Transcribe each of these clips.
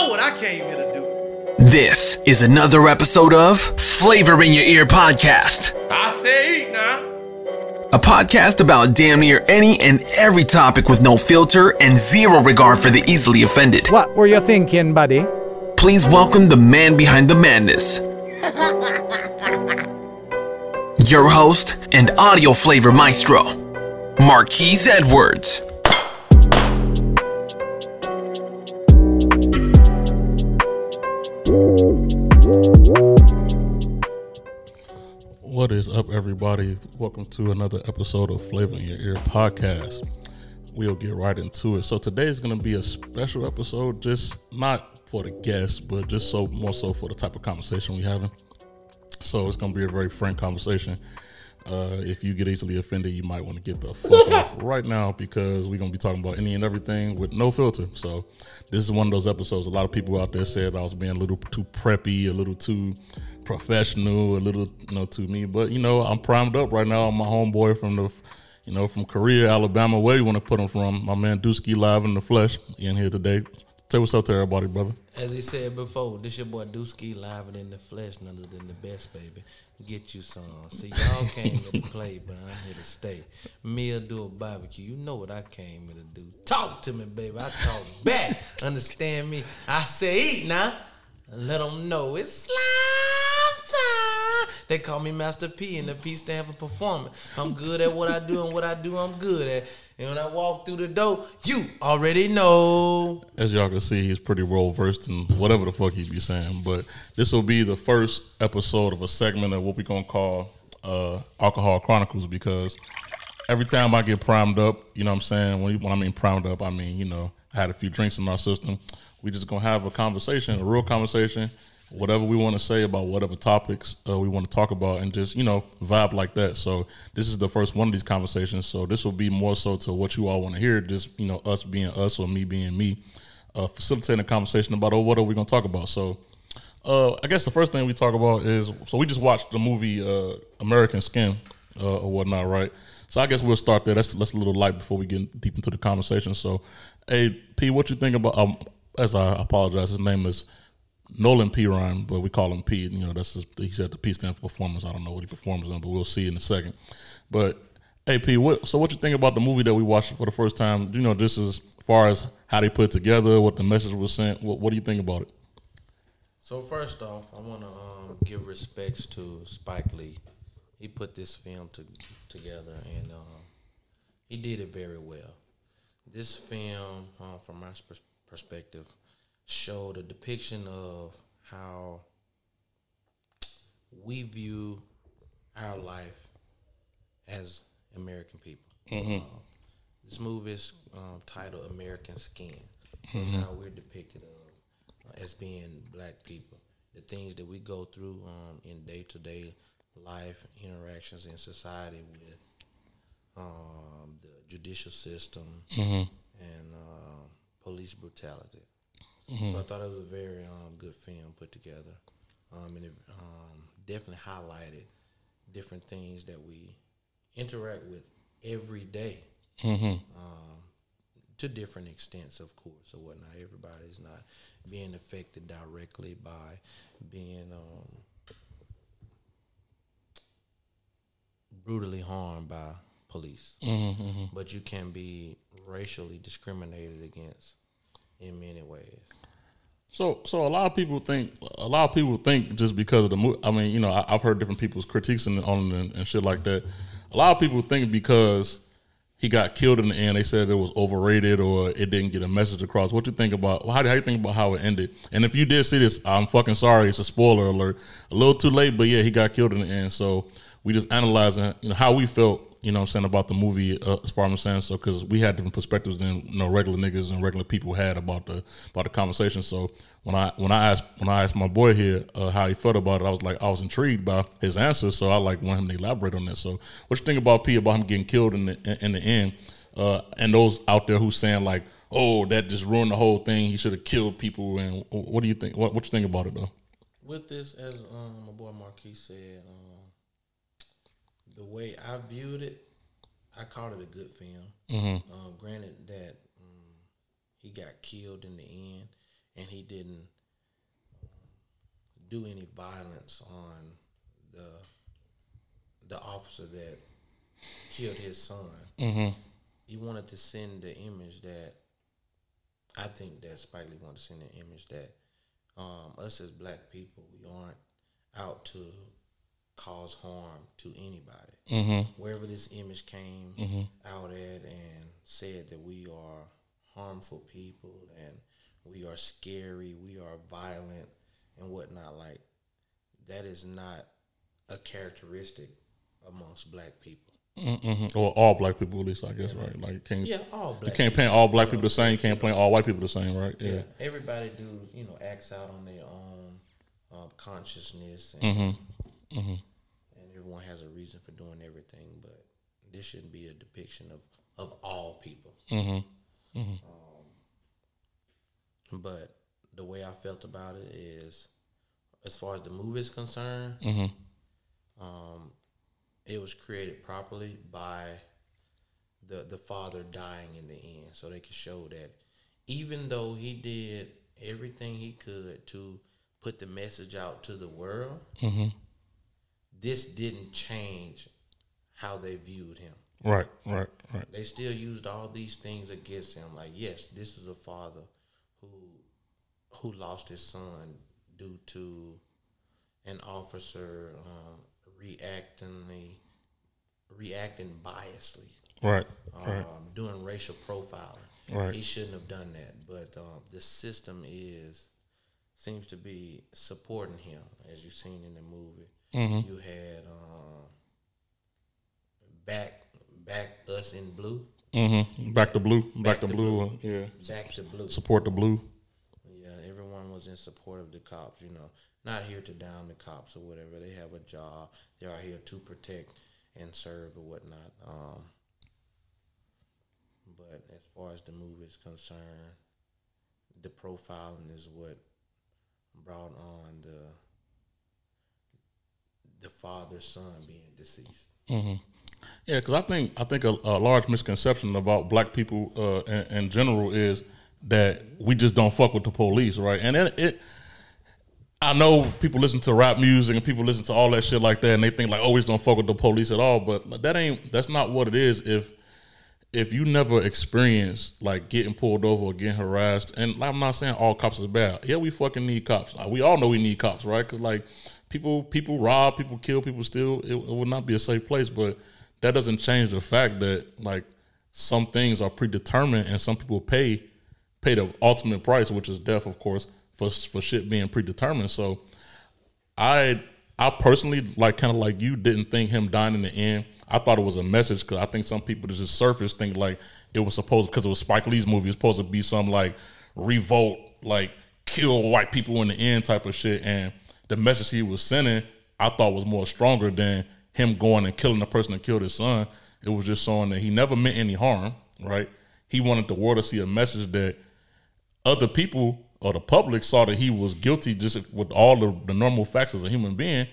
know what I came here to do. This is another episode of Flavor in Your Ear podcast, I say eat now. a podcast about damn near any and every topic with no filter and zero regard for the easily offended. What were you thinking, buddy? Please welcome the man behind the madness. Your host and audio flavor maestro, Marquise Edwards. What is up, everybody? Welcome to another episode of Flavor in Your Ear podcast. We'll get right into it. So today is going to be a special episode, just not for the guests, but just so more so for the type of conversation we're having. So it's going to be a very frank conversation. Uh, if you get easily offended, you might want to get the fuck off right now because we're going to be talking about any and everything with no filter. So this is one of those episodes. A lot of people out there said I was being a little too preppy, a little too professional, a little you know too me. But you know, I'm primed up right now. My homeboy from the you know from Korea, Alabama. Where you want to put him from? My man Dusky live in the flesh in here today. Say what's up to everybody, brother. As he said before, this your boy Dusky live and in the flesh, none other than the best, baby. Get you some. See, y'all came to play, but I'm here to stay. Me'll do a barbecue. You know what I came here to do. Talk to me, baby. I talk back. Understand me? I say eat now. Let them know it's slime time. They call me Master P, and the P stand for performance. I'm good at what I do, and what I do, I'm good at. And when I walk through the door, you already know. As y'all can see, he's pretty well versed in whatever the fuck he be saying. But this will be the first episode of a segment of what we gonna call uh, Alcohol Chronicles because every time I get primed up, you know what I'm saying? When, when I mean primed up, I mean, you know, I had a few drinks in my system. We just gonna have a conversation, a real conversation, whatever we want to say about whatever topics uh, we want to talk about, and just you know vibe like that. So this is the first one of these conversations. So this will be more so to what you all want to hear, just you know us being us or me being me, uh, facilitating a conversation about oh, what are we gonna talk about. So. Uh, I guess the first thing we talk about is so we just watched the movie uh, American Skin uh, or whatnot, right? So I guess we'll start there. That's that's a little light before we get deep into the conversation. So, hey P, what you think about? Um, as I apologize, his name is Nolan P. Ryan, but we call him P. You know, that's his, he said the P stands for performance. I don't know what he performs on, but we'll see in a second. But hey P, what so what you think about the movie that we watched for the first time? You know, just as far as how they put together, what the message was sent. What, what do you think about it? So first off, I want to um, give respects to Spike Lee. He put this film to, together, and um, he did it very well. This film, uh, from my pers- perspective, showed a depiction of how we view our life as American people. Um, this movie is um, titled "American Skin." It's how we're depicted of uh, as being black people. The things that we go through um, in day to day life interactions in society with um, the judicial system and uh, police brutality. So I thought it was a very um, good film put together, um, and it um, definitely highlighted different things that we interact with every day um, to different extents, of course, or whatnot. Everybody's not being affected directly by being um, brutally harmed by police, mm-hmm, mm-hmm. but you can be racially discriminated against in many ways. So, so a lot of people think a lot of people think just because of the movie. I mean, you know, I, I've heard different people's critiques and on and, and shit like that. A lot of people think because he got killed in the end, they said it was overrated or it didn't get a message across. What you think about? How do how you think about how it ended? And if you did see this, I'm fucking sorry. It's a spoiler alert. A little too late, but yeah, he got killed in the end. So we just analyzing, you know, how we felt you know I'm saying, about the movie uh, as far as I'm saying. So, because we had different perspectives than you know regular niggas and regular people had about the about the conversation. So when I when I asked when I asked my boy here uh, how he felt about it, I was like I was intrigued by his answer. So I like want him to elaborate on that. So what you think about P about him getting killed in the in the end, uh, and those out there who saying like, oh, that just ruined the whole thing. He should have killed people. And what do you think? What what you think about it though? With this, as um, my boy Marquise said, um, the way I viewed it, I called it a good film. Um, granted that um, he got killed in the end, and he didn't do any violence on the the officer that killed his son. Mm-hmm. He wanted to send the image that I think that Spike Lee wanted to send the image that um, us as black people we aren't out to cause harm to anybody. Mm-hmm. Wherever this image came out at and said that we are harmful people and we are scary, we are violent and whatnot, like that is not a characteristic amongst black people. Mm-hmm. Or all black people, at least I guess, right? Like, can't Yeah, all you black. can't paint all black people the same. Can't paint all white people the same, right? Yeah. Yeah. everybody do you know acts out on their own um, consciousness, and, Mm-hmm. Mm-hmm. Everyone has a reason for doing everything. But this shouldn't be a depiction of of all people. Mm-hmm. But the way I felt about it is, as far as the movie is concerned, Mm-hmm. um, it was created properly by the the father dying in the end, so they could show that even though he did everything he could to put the message out to the world, Mm-hmm. This didn't change how they viewed him. Right. Right. Right. They still used all these things against him. Like, yes, this is a father who who lost his son due to an officer um, reactingly reacting biasly, Right. um, Right. doing racial profiling. Right. He shouldn't have done that, but um, the system is seems to be supporting him, as you've seen in the movie. Mm-hmm. You had um, back back us in blue, Mm-hmm. Back to blue. Back, Back to, to blue. blue. uh, yeah. back to blue. Support the blue. Yeah, everyone was in support of the cops. You know, not here to down the cops or whatever. They have a job. They are here to protect and serve or whatnot. Um, but as far as the movie is concerned, the profiling is what brought on the the father son being deceased. Mm-hmm. Yeah, because I think I think a, a large misconception about black people uh, in, in general is that we just don't fuck with the police, right? And it, it, I know people listen to rap music and people listen to all that shit like that, and they think like, oh, we don't fuck with the police at all. But that ain't that's not what it is. If if you never experience like getting pulled over or getting harassed, and I'm not saying all cops is bad. Yeah, we fucking need cops. Like, we all know we need cops, right? Because like people people rob, people kill, people steal. It, it would not be a safe place, but that doesn't change the fact that like some things are predetermined and some people pay pay the ultimate price, which is death, of course, for for shit being predetermined. So I I personally like kind of like you didn't think him dying in the end. I thought it was a message because I think some people just surface think like it was supposed because it was Spike Lee's movie. It's supposed to be some like revolt, like kill white people in the end type of shit. And the message he was sending, I thought was more stronger than him going and killing the person that killed his son. It was just showing that he never meant any harm, right? He wanted the world to see a message that other people or the public saw that he was guilty just with all the, the normal facts as a human being,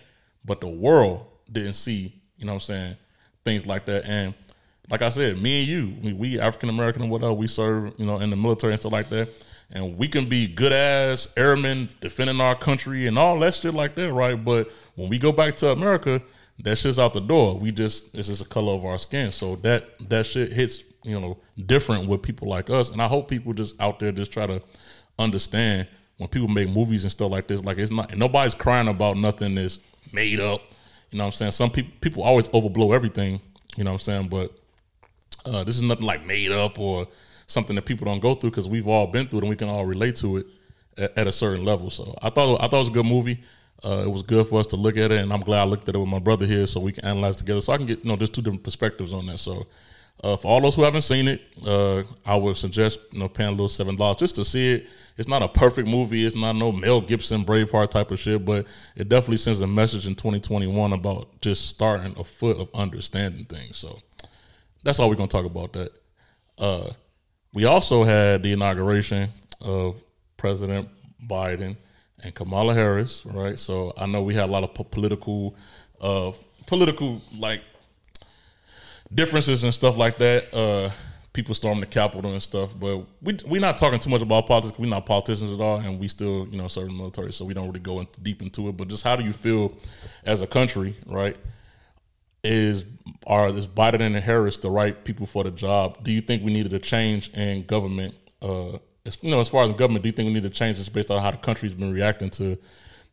but the world didn't see, you know what I'm saying, things like that. And like I said, me and you, we, we African American and whatever, we serve, you know, in the military and stuff like that. And we can be good ass airmen defending our country and all that shit like that, right? But when we go back to America, that shit's out the door. We just it's just a color of our skin. So that that shit hits, you know, different with people like us. And I hope people just out there just try to understand when people make movies and stuff like this, like it's not nobody's crying about nothing that's made up. You know what I'm saying? Some people people always overblow everything, you know what I'm saying? But uh, this is nothing like made up or something that people don't go through because we've all been through it and we can all relate to it at, at a certain level. So I thought I thought it was a good movie. Uh, it was good for us to look at it, and I'm glad I looked at it with my brother here so we can analyze together, so I can get you know just two different perspectives on that. So uh, for all those who haven't seen it, uh, I would suggest you know paying a little seven dollars just to see it. It's not a perfect movie. It's not no Mel Gibson Braveheart type of shit, but it definitely sends a message in 2021 about just starting a foot of understanding things. So that's all we're gonna talk about that. Uh, we also had the inauguration of President Biden and Kamala Harris, right? So I know we had a lot of po- political, uh, political like differences and stuff like that. Uh, people storming the Capitol and stuff. But we we're not talking too much about politics. We're not politicians at all, and we still you know serve the military, so we don't really go in, deep into it. But just how do you feel as a country, right? Is are is Biden and Harris the right people for the job? Do you think we needed a change in government? Uh, as, you know, as far as government, do you think we need to change this based on how the country's been reacting to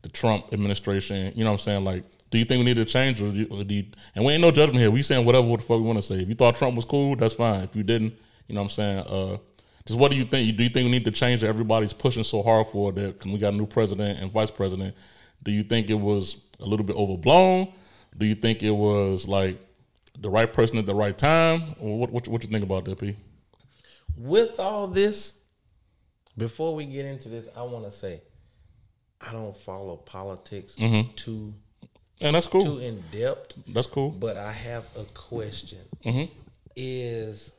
the Trump administration? You know what I'm saying? Like, do you think we need to change, or do, you, or do you, and we ain't no judgment here. We saying whatever the fuck we want to say. If you thought Trump was cool, that's fine. If you didn't, you know what I'm saying? Uh, just what do you think? Do you think we need to change that everybody's pushing so hard for that? Cause we got a new president and vice president. Do you think it was a little bit overblown? Do you think it was like the right person at the right time? Or what what, what you think about that, P? With all this, before we get into this, I want to say I don't follow politics Mm-hmm. too And that's cool. too in depth, That's cool. but I have a question. Mm-hmm. Is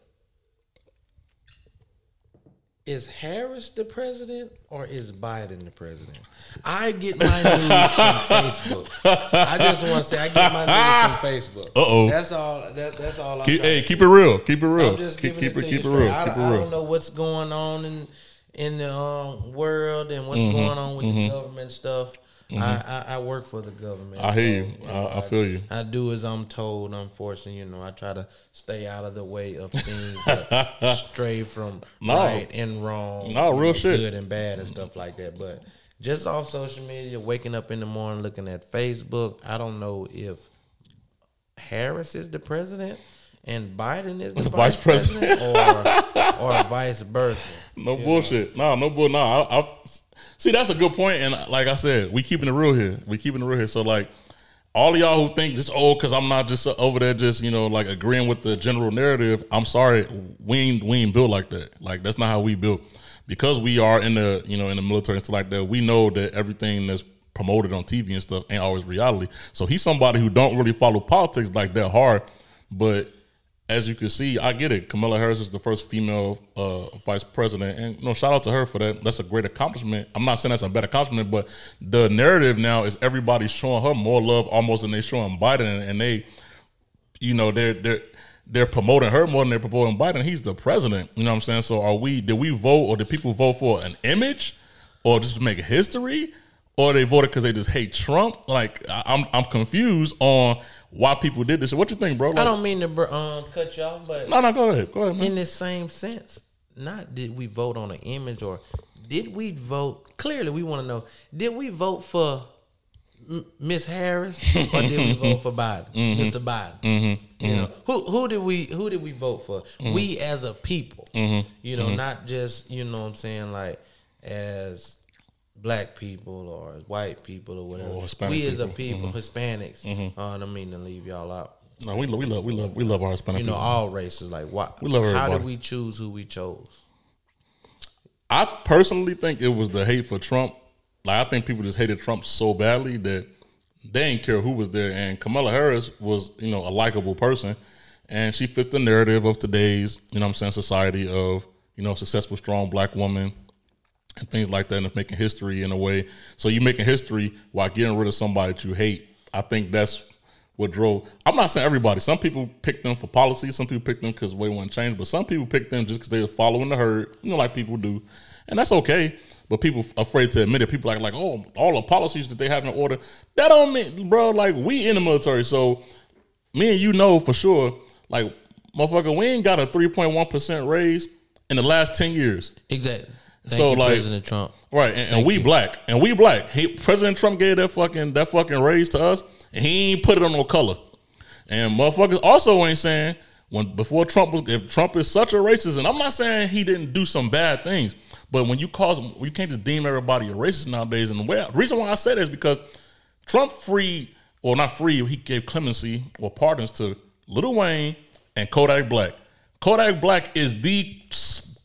is Harris the president or is Biden the president? I get my news from Facebook. I just want to say I get my news from Facebook. Uh-oh. That's all. That, that's all. I'm Keep, hey, keep it real. Keep it real. I'm just keep keep it, it keep it real. I, Keep it I don't know what's going on in in the um, world and what's Mm-hmm. going on with the government stuff. Mm-hmm. I, I, I work for the government. I hear you. so, I- I feel you. I do as I'm told. Unfortunately, you know, I try to stay out of the way of things that stray from No. right and wrong. No, real know, shit. good and bad and stuff like that. But just off social media, waking up in the morning looking at Facebook, I don't know if Harris is the president and Biden is the vice, vice president, or or vice versa. No bullshit. No, no bull. No, I, I see that's a good point. And like I said, we keeping it real here. We keeping it real here. So like, all of y'all who think just oh, because I'm not just over there, just you know, like agreeing with the general narrative. I'm sorry, we ain't we ain't built like that. Like that's not how we built. Because we are in the you know in the military and stuff like that. We know that everything that's promoted on TV and stuff ain't always reality. So he's somebody who don't really follow politics like that hard, but as you can see, I get it. Kamala Harris is the first female uh, vice president, and you know, shout out to her for that. That's a great accomplishment. I'm not saying that's a bad accomplishment, but the narrative now is everybody's showing her more love almost than they showing Biden, and they, you know, they're they're they're promoting her more than they're promoting Biden. He's the president. You know what I'm saying? So are we? Did we vote, or did people vote for an image, or just to make history? Or they voted because they just hate Trump. Like I- I'm, I'm confused on why people did this. What you think, bro? I don't mean to br- um, cut you off, but no, no, go ahead. Go ahead, man. in the same sense, not did we vote on an image or did we vote? Clearly, we want to know: Did we vote for Miss Harris or did we vote for Biden, Mm-hmm. Mr. Biden? You know, who who did we who did we vote for? Mm-hmm. We as a people, you know, not just you know what I'm saying like as black people or white people or whatever. Or we as a people. people, Hispanics. Uh, I don't mean to leave y'all out. No, we, we love we love we love our Hispanic You know, people. all races. Like, what? We love How did we choose who we chose? I personally think it was the hate for Trump. Like I think people just hated Trump so badly that they didn't care who was there. And Kamala Harris was, you know, a likable person, and she fits the narrative of today's, you know, what I'm saying, society of, you know, successful, strong black woman and things like that, and making history in a way. So you're making history while getting rid of somebody that you hate. I think that's what drove. I'm not saying everybody. Some people pick them for policy. Some people pick them because the way want to change. But some people pick them just because they were following the herd. You know, like people do, and that's okay. But people afraid to admit it. People like like, oh, all the policies that they have in order. That don't mean, bro. Like we in the military, so me and you know for sure. Like motherfucker, we ain't got a 3.1 percent raise in the last 10 years. Exactly. Thank So, you, like- President Trump. Right, and, and we black, and we black. He, President Trump gave that fucking that fucking raise to us, and he ain't put it on no color. And motherfuckers also ain't saying when before Trump was if Trump is such a racist, and I'm not saying he didn't do some bad things, but when you cause you can't just deem everybody a racist nowadays. And the way, reason why I say that is because Trump freed or not free, he gave clemency or pardons to Lil Wayne and Kodak Black. Kodak Black is the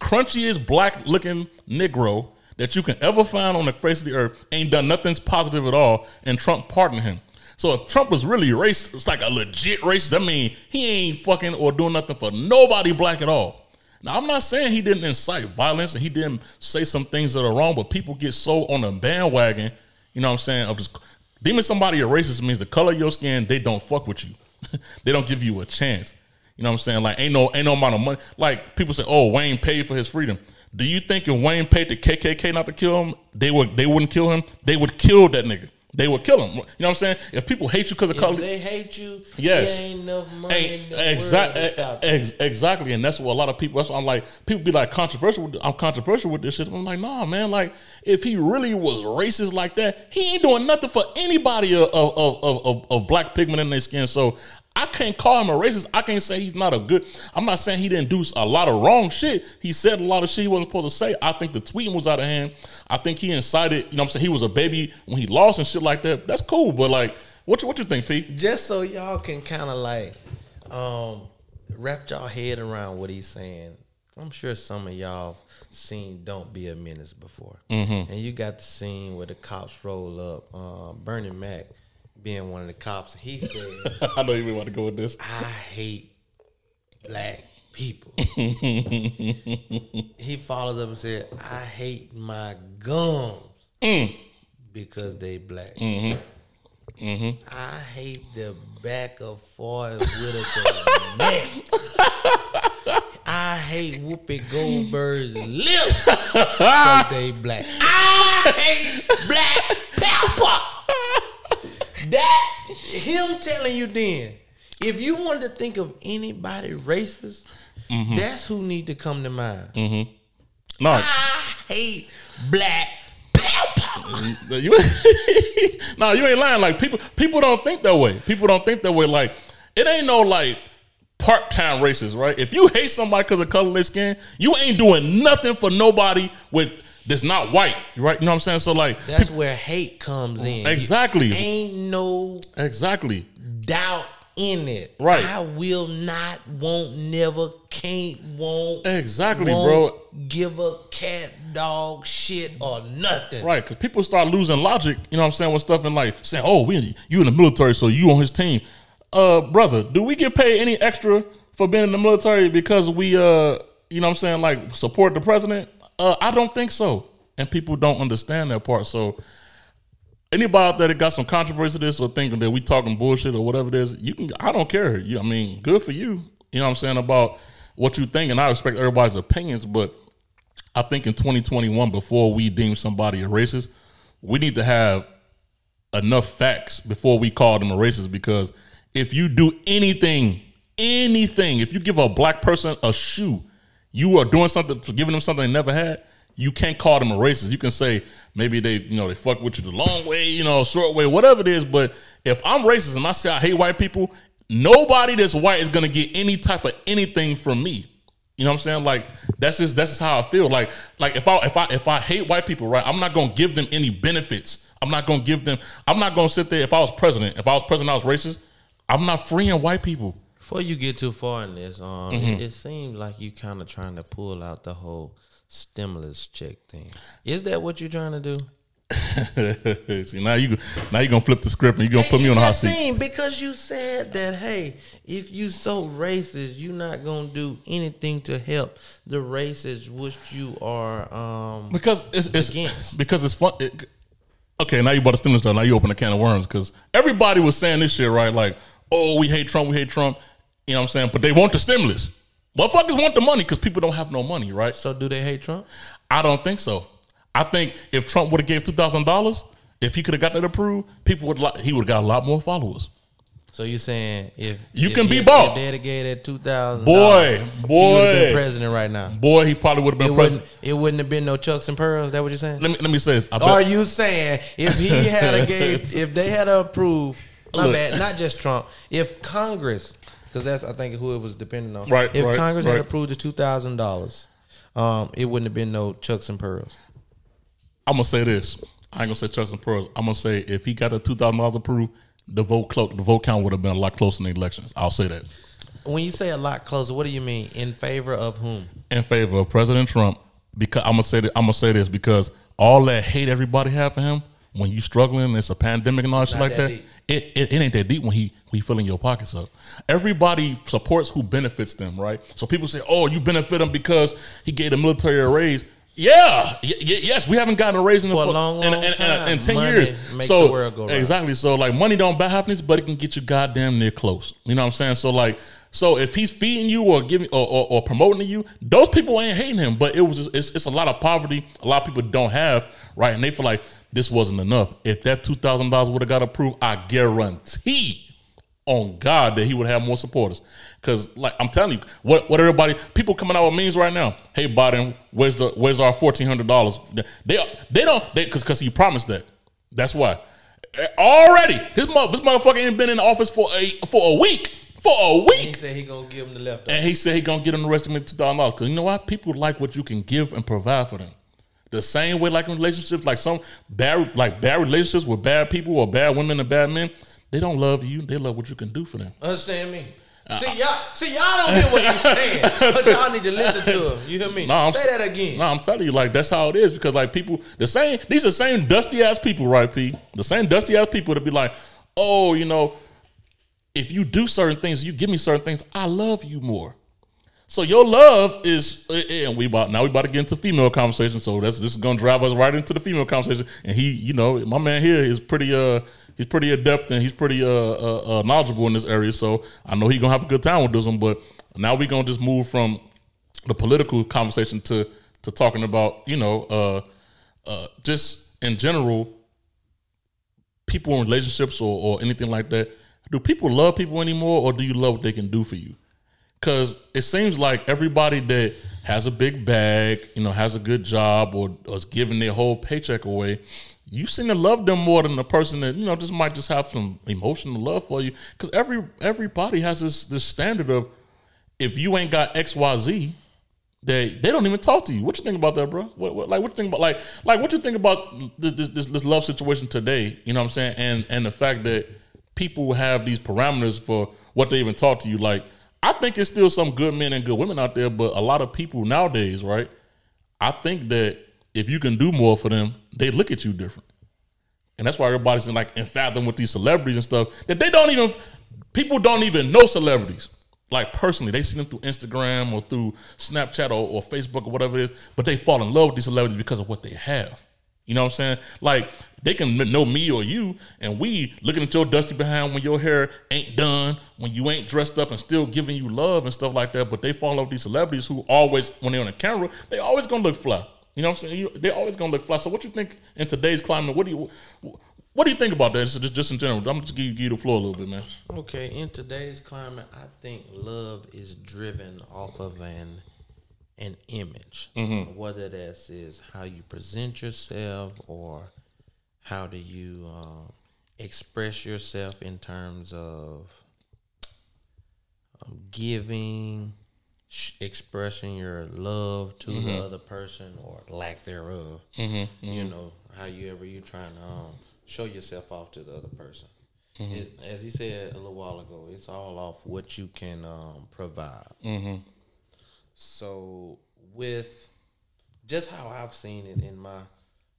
crunchiest black looking Negro that you can ever find on the face of the earth. Ain't done nothing positive at all, and Trump pardoned him. So if Trump was really racist, it's like a legit racist. I mean, he ain't fucking or doing nothing for nobody black at all. Now I'm not saying he didn't incite violence and he didn't say some things that are wrong, but people get so on a bandwagon, you know what I'm saying, of just deeming somebody a racist means the color of your skin, they don't fuck with you. they don't give you a chance. You know what I'm saying? Like ain't no ain't no amount of money. Like people say, oh, Wayne paid for his freedom. Do you think if Wayne paid the KKK not to kill him, they would they wouldn't kill him? They would kill that nigga. They would kill him. You know what I'm saying? If people hate you because of color, they hate you, Yes. ain't enough money in Ain't- the world exact- to eh, stop eh, you. ex- exactly, and that's what a lot of people. That's why I'm like, people be like controversial. With, I'm controversial with this shit. I'm like, nah, man. Like, if he really was racist like that, he ain't doing nothing for anybody of of of, of, of black pigment in their skin. So I can't call him a racist. I can't say he's not a good. I'm not saying he didn't do a lot of wrong shit. He said a lot of shit he wasn't supposed to say. I think the tweeting was out of hand. I think he incited. You know, what I'm saying he was a baby when he lost and shit like that. That's cool, but like, what you, what you think, Pete? just so y'all can kind of like um wrap y'all head around what he's saying. I'm sure some of y'all seen "Don't Be a Menace" before, Mm-hmm. and you got the scene where the cops roll up. Um, Bernie Mac being one of the cops, he says, I know you want to go with this. "I hate black people." he follows up and said, "I hate my gums mm. because they black." Mm-hmm. Mm-hmm. I hate the back of Forest Whitaker's neck. I hate Whoopi Goldberg's lips because they black. I hate black pepper. That him telling you then, if you wanted to think of anybody racist, mm-hmm. that's who need to come to mind. Mm-hmm. No, I hate black pepper. Mm, you no, you ain't lying. Like people, people don't think that way. People don't think that way. Like it ain't no like part time racist, right? If you hate somebody because of color of their skin, you ain't doing nothing for nobody with that's not white, right? You know what I'm saying? So like, That's where hate comes in. Exactly. Ain't no exactly. doubt in it. Right. I will not, won't, never, can't, won't. Exactly, won't bro. Give a cat, dog, shit, or nothing. Right, because people start losing logic, you know what I'm saying, with stuff and like saying, oh, we you in the military, so you on his team. Uh, brother, do we get paid any extra for being in the military because we uh you know what I'm saying, like support the president? Uh, I don't think so. And people don't understand that part. So anybody out there that got some controversy this or thinking that we talking bullshit or whatever it is, you can I don't care. You I mean, good for you. You know what I'm saying about what you think, and I respect everybody's opinions, but I think in 2021, before we deem somebody a racist, we need to have enough facts before we call them a racist. Because if you do anything, anything, if you give a black person a shoe, you are doing something for giving them something they never had. You can't call them a racist. You can say maybe they, you know, they fuck with you the long way, you know, short way, whatever it is. But if I'm racist and I say I hate white people, nobody that's white is gonna get any type of anything from me. You know what I'm saying? Like that's just that's just how I feel. Like like if I if I if I hate white people, right? I'm not gonna give them any benefits. I'm not gonna give them. I'm not gonna sit there. If I was president, if I was president, I was racist. I'm not freeing white people. Before you get too far in this, um, Mm-hmm. it, it seems like you kind of trying to pull out the whole stimulus check thing. Is that what you're trying to do? See now you now you gonna flip the script and you gonna put me on the hot seat. because you said that, hey, if you so racist, you're not gonna do anything to help the races which you are. Um, Because it's, it's Against. because it's fun. It, okay, now you bought a stimulus bill. Now you open a can of worms because everybody was saying this shit, right? Like, oh, we hate Trump, we hate Trump. You know what I'm saying? But they want the stimulus. Motherfuckers want the money because people don't have no money, right? so do they hate Trump? I don't think so. I think if Trump would have gave two thousand dollars, if he could have got that approved, people would li- he would have got a lot more followers. So you're saying if You if can be bought. If they'd have gave that two thousand, Boy, he would have boy. been president right now. Boy, he probably would have It been wouldn't. president. It wouldn't have been no chucks and pearls. Is that what you're saying? Let me let me say this. I bet, Are you saying if he had a gave, if they had approved, my Look. bad, not just Trump, if Congress, because that's I think who it was depending on, Right, If right, Congress right. had approved the two thousand dollars, um, it wouldn't have been no chucks and pearls. I'm gonna say this. I ain't gonna say trust and pearls. I'm gonna say if he got the two thousand dollars approved, the vote clo- the vote count would have been a lot closer in the elections. I'll say that When you say a lot closer, what do you mean? In favor of whom? in favor of President Trump. Because I'm gonna say that I'm gonna say this because all that hate everybody have for him when you struggling, it's a pandemic and all that shit like that that. It, it it ain't that deep when he when he filling your pockets up. Everybody supports who benefits them, right? So people say, "Oh, you benefit him because he gave the military a raise." Yeah, y- y- yes, we haven't gotten a raise in, For a the, long, in, long in- in- time. in ten Money years. makes so the world go exactly, so like money don't buy happiness, but it can get you goddamn near close. You know what I'm saying? So like So if he's feeding you or giving or, or, or promoting you, those people ain't hating him. But it was just, it's, it's a lot of poverty. A lot of people don't have right, and they feel like this wasn't enough. If that two thousand dollars would have got approved, I guarantee on God that he would have more supporters. Cause like I'm telling you, what what everybody people coming out with means right now. Hey Biden, where's the where's our fourteen hundred dollars? They they don't they cause cause he promised that. That's why. Already, this mother, this motherfucker ain't been in the office for a for a week. For a week. He said he gonna give him the leftover. And he said he gonna get him the rest of me two thousand dollars. Cause you know what? People like what you can give and provide for them. The same way, like in relationships, like some bad, like bad relationships with bad people or bad women and bad men, they don't love you. They love what you can do for them. Understand me? See y'all, see y'all don't hear what he's saying, but y'all need to listen to him. You hear me? No, I'm- Say that again. No, I'm telling you, like that's how it is because like people, the same, these are the same dusty ass people, right? P, the same dusty ass people to be like, oh, you know, if you do certain things, you give me certain things, I love you more. So your love is, eh, eh, and we about now we about to get into female conversation. So that's this is gonna drive us right into the female conversation. And he, you know, my man here is pretty, uh, he's pretty adept and he's pretty uh, uh, uh knowledgeable in this area. So I know he's gonna have a good time with this one. But now we gonna just move from the political conversation to to talking about you know uh uh just in general people in relationships or, or anything like that do people love people anymore or do you love what they can do for you because it seems like everybody that has a big bag you know has a good job or, or is giving their whole paycheck away you seem to love them more than the person that you know just might just have some emotional love for you because every everybody has this this standard of if you ain't got xyz they they don't even talk to you. What you think about that, bro? What, what like what you think about like like what you think about this this this love situation today? You know what I'm saying? And and the fact that people have these parameters for what they even talk to you. Like I think it's still some good men and good women out there, but a lot of people nowadays, right? I think that if you can do more for them, they look at you different. And that's why everybody's in like in fathom with these celebrities and stuff that they don't even people don't even know celebrities. Like personally, they see them through Instagram or through Snapchat or, or Facebook or whatever it is, but they fall in love with these celebrities because of what they have. You know what I'm saying? Like they can know me or you, and we looking at your dusty behind when your hair ain't done, when you ain't dressed up and still giving you love and stuff like that. But they fall in these celebrities who always, when they're on the camera, they always gonna look fly. You know what I'm saying? You, they always gonna look fly. So what you think in today's climate? What do you what do you think about that? Just, just in general. I'm just give you the floor a little bit, man. Okay, in today's climate, I think love is driven off of an an image, Mm-hmm. whether that's is how you present yourself or how do you um, express yourself in terms of um, giving, sh- expressing your love to Mm-hmm. the other person or lack thereof. You know how you ever you trying to um, show yourself off to the other person. It, as he said a little while ago, it's all off what you can um, provide. So with just how I've seen it in my,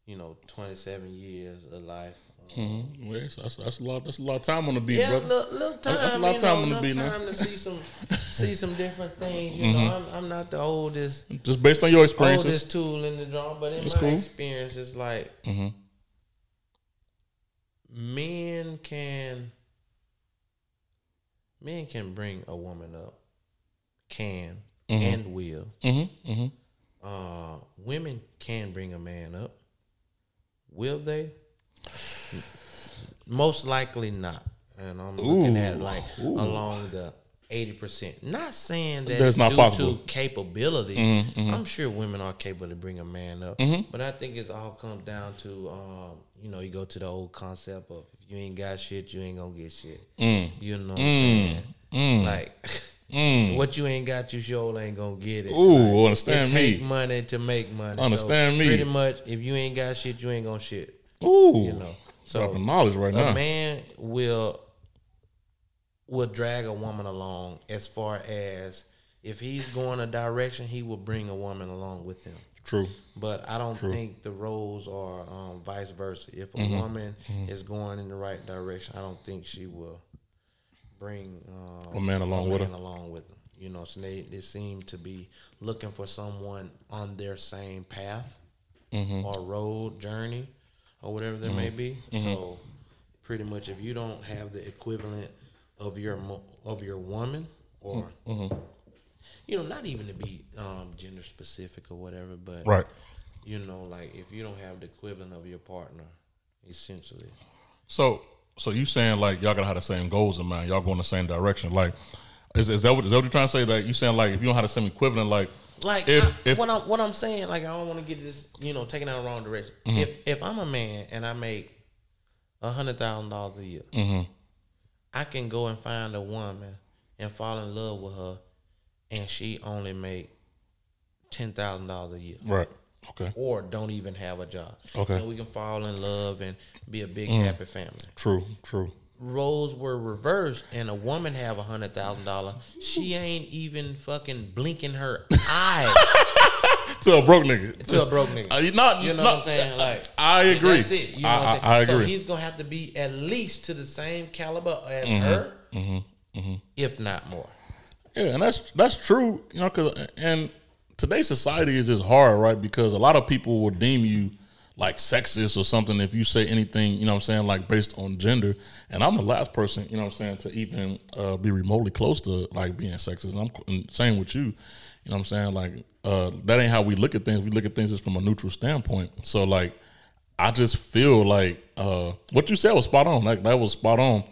you know, twenty seven years of life. um, Well, that's, that's, a lot. That's a lot of time on the beat, yeah, brother. little, little time. that's a lot of time know, on the beat, man. to see some, see some different things. You Mm-hmm. know, I'm, I'm not the oldest, Just based on your experience, oldest tool in the drum, but in That's my cool. experience, it's like Mhm. men can, men can bring a woman up, can Mm-hmm. and will. Mm-hmm. Mm-hmm. Uh, women can bring a man up. Will they? Most likely not. And I'm looking at it like ooh. along the eighty percent. Not saying that That's not due possible. to capability. Mhm, I'm sure women are capable to bring a man up, Mhm. but I think it's all comes down to um, you know you go to the old concept of you ain't got shit, you ain't gonna get shit. Mm. You know what I'm saying? Mm. Like Mm. what you ain't got, you sure ain't gonna get it. Ooh, Like, understand it take me. money to make money. Understand so me. Pretty much, if you ain't got shit, you ain't gonna shit. Ooh. You know. So knowledge right a now. man will will drag a woman along as far as if he's going a direction, he will bring a woman along with him. True. But I don't think the roles are um, vice versa. If a Mm-hmm. woman is going in the right direction, I don't think she will bring um, A man along with her. man along with them. You know, so they, they seem to be looking for someone on their same path Mm-hmm. or road journey or whatever there may be. Mm-hmm. So pretty much, if you don't have the equivalent of your of your woman, or Mm-hmm. you know, not even to be um, gender specific or whatever, but Right. you know, like if you don't have the equivalent of your partner, essentially. So, so you saying like y'all gotta have the same goals in mind? Y'all going the same direction? Like, is, is that what is that what you're trying to say? Like, you saying like if you don't have the same equivalent, like, Like if I- if what I'm what I'm saying, like I don't want to get this, you know, taken out the wrong direction. Mm-hmm. If if I'm a man and I make a hundred thousand dollars a year, Mm-hmm. I can go and find a woman and fall in love with her, and she only make ten thousand dollars a year, right, okay, or don't even have a job. Okay. Mm. and we can fall in love and be a big happy family. true, true, roles were reversed and a woman have a hundred thousand dollars, she ain't even fucking blinking her eyes to a broke nigga, to a broke nigga. Uh, you not, You know not- what I'm saying? Like I agree. That's it. You know I, what I'm saying? I, I So agree. he's gonna have to be at least to the same caliber as Mm-hmm. her, if not more. Yeah, and that's that's true. You know, cause and today's society is just hard, right? Because a lot of people will deem you like sexist or something if you say anything. You know, what I'm saying like based on gender. And I'm the last person, you know, what I'm saying to even uh, be remotely close to like being sexist. And I'm same with you. You know, what I'm saying like uh, that ain't how we look at things. We look at things just from a neutral standpoint. So like, I just feel like uh, what you said was spot on. Like that was spot on.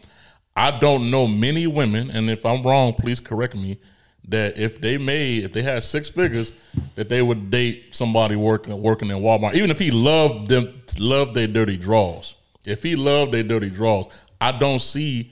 I don't know many women, and if I'm wrong, please correct me. That if they made, if they had six figures, that they would date somebody working working in Walmart, even if he loved them, loved their dirty draws. If he loved their dirty draws, I don't see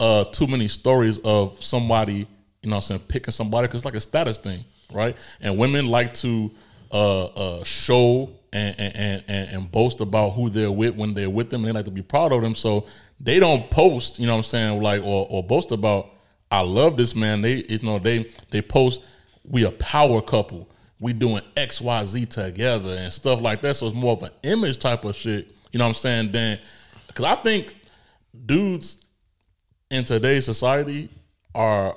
uh, too many stories of somebody, you know, I'm saying picking somebody because it's like a status thing, right? And women like to uh, uh, show and, and, and, and boast about who they're with when they're with them. And they like to be proud of them. So they don't post, you know what I'm saying, like, or, or boast about, I love this man. They, you know, they, they post, we a power couple. We doing X, Y, Z together and stuff like that. So it's more of an image type of shit, you know what I'm saying? Than, cause I think dudes in today's society are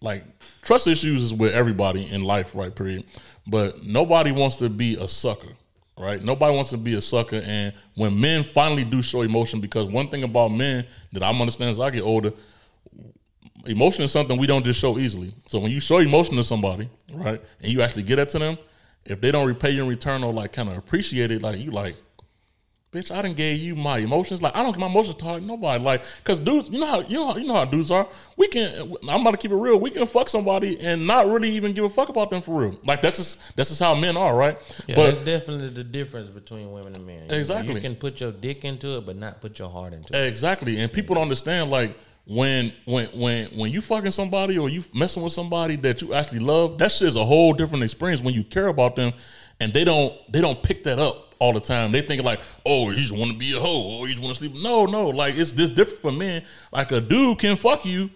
like trust issues is with everybody in life, right? Period. But nobody wants to be a sucker, right? Nobody wants to be a sucker. And when men finally do show emotion, because one thing about men that I'm understanding as I get older, emotion is something we don't just show easily. So when you show emotion to somebody, right, and you actually get that to them, if they don't repay you in return or like kind of appreciate it, like you like, bitch, I didn't gave you my emotions. Like I don't get my emotions talk nobody. Like, cause dudes, you know how you know how, you know how dudes are. We can. I'm about to keep it real. We can fuck somebody and not really even give a fuck about them for real. Like that's just that's just how men are, right? Yeah, but that's definitely the difference between women and men. You know, Exactly. you can put your dick into it, but not put your heart into it. Exactly, and people don't understand like when when when when you fucking somebody or you messing with somebody that you actually love, that shit is a whole different experience when you care about them, and they don't they don't pick that up all the time. They think like, oh, you just want to be a hoe, or you just want to sleep. No, no, like it's this different for men. Like a dude can fuck you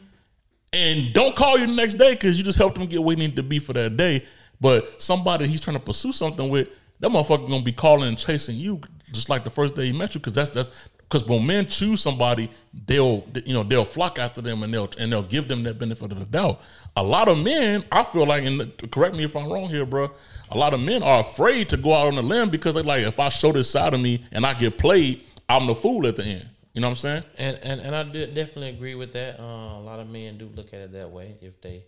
and don't call you the next day because you just helped him get where he need to be for that day. But somebody he's trying to pursue something with, that motherfucker gonna be calling and chasing you just like the first day he met you because that's that's because when men choose somebody, they'll you know they'll flock after them and they'll and they'll give them that benefit of the doubt. A lot of men, I feel like, and correct me if I'm wrong here, bro. A lot of men are afraid to go out on the limb because they're like, if I show this side of me and I get played, I'm the fool at the end. You know what I'm saying? And and and I definitely agree with that. Uh, a lot of men do look at it that way if they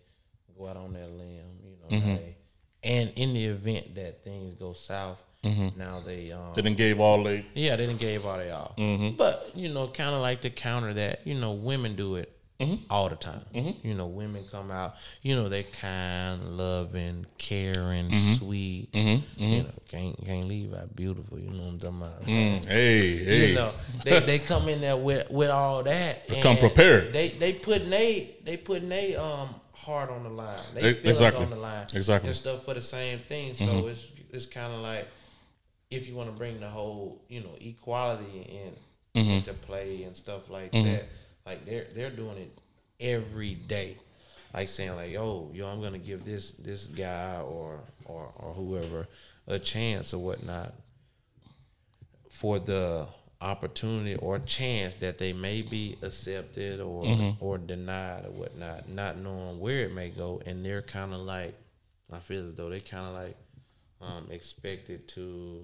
go out on that limb, you know. Mm-hmm. They, and in the event that things go south, now they um, They done gave all they yeah they didn't gave all they all. Mm-hmm. But you know, kind of like to counter that, you know, women do it Mm-hmm. all the time. You know, women come out, you know, they kind, loving, caring, Mm-hmm. sweet. You know, can't can't leave out beautiful. You know what I'm talking about? hey hey. You know, they, they come in there with with all that. They come prepared. They they putting they they putting they um heart on the line. They feelings exactly. on the line. Exactly. Mm-hmm. And stuff for the same thing. So it's it's kind of like if you want to bring the whole you know equality in Mm-hmm. into play and stuff like that. Like they're they're doing it every day. Like saying like, oh, yo, I'm gonna give this this guy or or or whoever a chance or whatnot for the opportunity or chance that they may be accepted or Mm-hmm. or denied or whatnot, not knowing where it may go, and they're kind of like, I feel as though they kind of like um, expected to,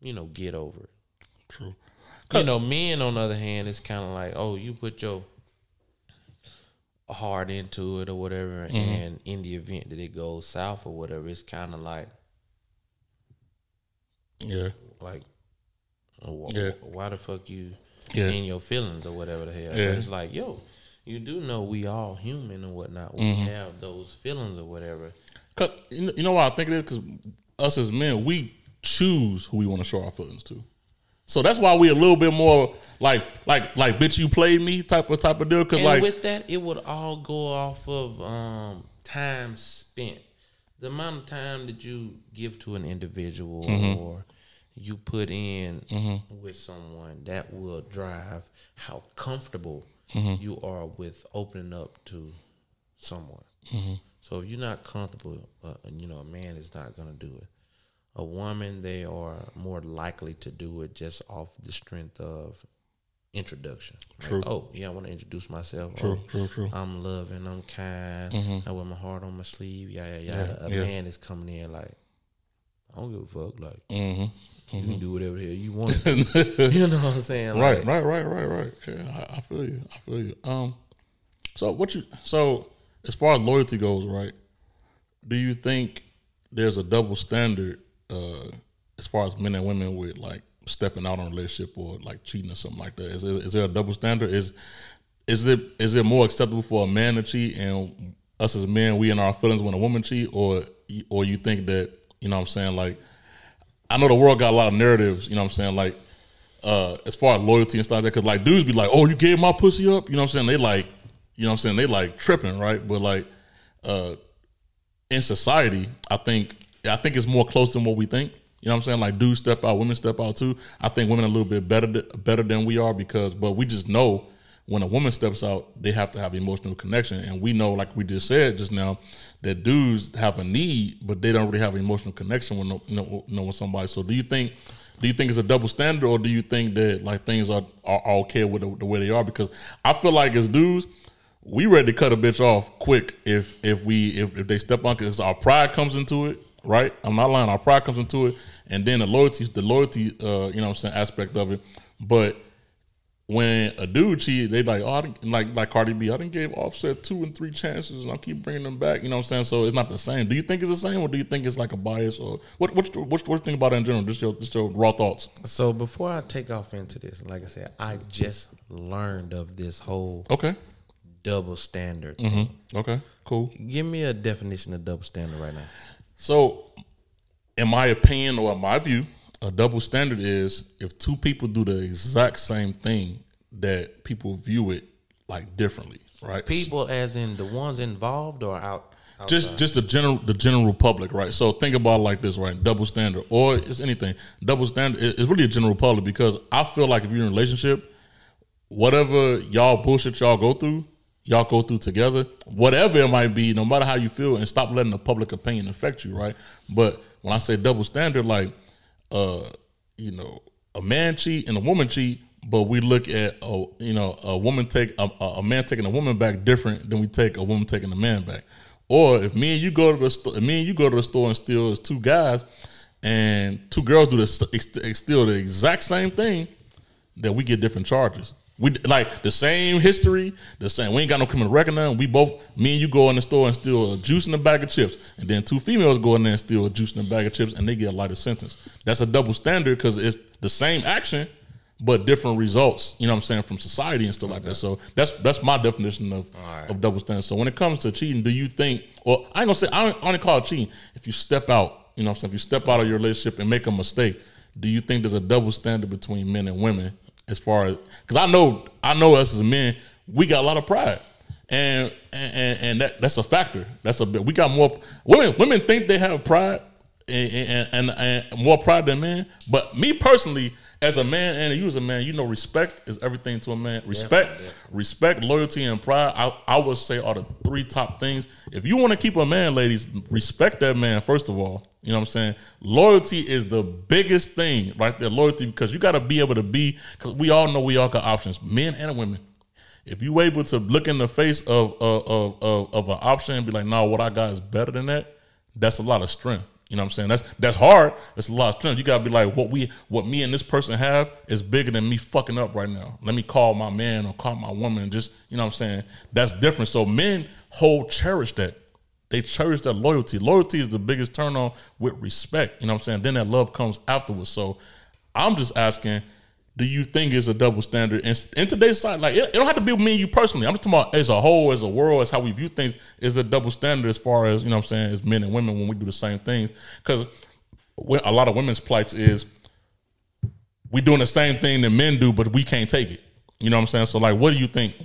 you know, get over it. True. You know, men on the other hand, it's kind of like, oh, you put your heart into it or whatever, Mm-hmm. and in the event that it goes south or whatever, it's kind of like Yeah. like wh- Yeah. why the fuck you Yeah. in your feelings or whatever the hell. Yeah. But it's like, yo, you do know we all human and whatnot. We Mm-hmm. have those feelings or whatever. Cause you know, you know why I think it is? Because us as men, we choose who we want to show our feelings to. So that's why we a little bit more like like like bitch you played me type of type of deal. Cause And like with that, it would all go off of um, time spent. The amount of time that you give to an individual Mm-hmm. or you put in with someone that will drive how comfortable Mm-hmm. you are with opening up to someone. Mm-hmm. So if you're not comfortable, uh, you know, a man is not going to do it. A woman, they are more likely to do it just off the strength of introduction. Like, True. oh, yeah, I want to introduce myself. True, Oh, true, true. I'm loving, I'm kind, I wear my heart on my sleeve, yada, yada, yada. a yeah. man is coming in like, I don't give a fuck. Like, Mm-hmm. you can do whatever the hell you want. you know what I'm saying? right, Like, right, right, right, right. Yeah, I, I feel you. I feel you. Um, so what you so as far as loyalty goes, right? Do you think there's a double standard uh, as far as men and women with like stepping out on a relationship or like cheating or something like that? Is there, is there a double standard? Is is it is it more acceptable for a man to cheat and us as men we in our feelings when a woman cheat, or or you think that you know what I'm saying like I know the world got a lot of narratives, you know what I'm saying? Like, uh, as far as loyalty and stuff like that, because like dudes be like, oh, you gave my pussy up, you know what I'm saying? They like, you know what I'm saying? They like tripping, right? But like, uh, in society, I think I think it's more close than what we think. You know what I'm saying? Like dudes step out, women step out too. I think women a little bit better better than we are because, but we just know when a woman steps out, they have to have emotional connection, and we know, like we just said just now, that dudes have a need, but they don't really have emotional connection with no, no, no with somebody. So, do you think? Do you think it's a double standard, or do you think that like things are are, are okay with the, the way they are? Because I feel like as dudes, we ready to cut a bitch off quick if if we if, if they step on because our pride comes into it, right? I'm not lying, our pride comes into it, and then the loyalty, the loyalty, uh, you know, what I'm saying aspect of it. But when a dude cheat, they like, oh, like like Cardi B, I didn't give Offset two and three chances, and I keep bringing them back. You know what I'm saying? So it's not the same. Do you think it's the same, or do you think it's like a bias, or what? What's what, what, what you think about it in general? Just your just your raw thoughts. So before I take off into this, like I said, I just learned of this whole Okay. double standard. thing. Okay. Cool. Give me a definition of double standard right now. So, in my opinion or in my view, a double standard is if two people do the exact same thing that people view it like differently, right? People, as in the ones involved, or out. just just the general the general public, right? So think about it like this, right? Double standard, or it's anything. Double standard is is really a general public because I feel like if you're in a relationship, whatever y'all bullshit y'all go through, y'all go through together, whatever it might be, no matter how you feel, and stop letting the public opinion affect you, right? But when I say double standard, like, uh, you know, a man cheat and a woman cheat, but we look at a you know a woman take a, a man taking a woman back different than we take a woman taking a man back. Or if me and you go to the store, me and you go to the store and steal as two guys, and two girls do the steal the exact same thing, that we get different charges. We like the same history, the same. We ain't got no criminal record now. We both, me and you, go in the store and steal a juice in a bag of chips, and then two females go in there and steal a juice in a bag of chips, and they get a lighter sentence. That's a double standard because it's the same action, but different results. You know what I'm saying from society and stuff like that. So that's that's my definition of of double standard. So when it comes to cheating, do you think? Well, I ain't gonna say I don't, I only call it cheating. If you step out, you know, what I'm saying if you step out of your relationship and make a mistake, do you think there's a double standard between men and women? As far as because I know I know us as men, we got a lot of pride, and and and that that's a factor. That's a bit. We got more women. Women think they have pride and and, and, and more pride than men. But me personally, as a man and you as a man, you know, respect is everything to a man. Respect, respect, loyalty, and pride. I I would say are the three top things. If you want to keep a man, ladies, respect that man first of all. You know what I'm saying? Loyalty is the biggest thing right there. Loyalty because you got to be able to be because we all know we all got options, men and women. If you able to look in the face of of of, of, of an option and be like, no, what I got is better than that. That's a lot of strength. You know what I'm saying? That's that's hard. It's a lot of strength. You gotta be like, what we what me and this person have is bigger than me fucking up right now. Let me call my man or call my woman just, you know what I'm saying? That's different. So men hold cherish that. They cherish that loyalty. Loyalty is the biggest turn on with respect. You know what I'm saying? Then that love comes afterwards. So I'm just asking, do you think is a double standard in, in today's society? Like, it, it don't have to be me and you personally. I'm just talking about as a whole, as a world, as how we view things. Is a double standard as far as you know? I'm saying as men and women when we do the same things because a lot of women's plights is we doing the same thing that men do, but we can't take it. You know what I'm saying? So like, what do you think?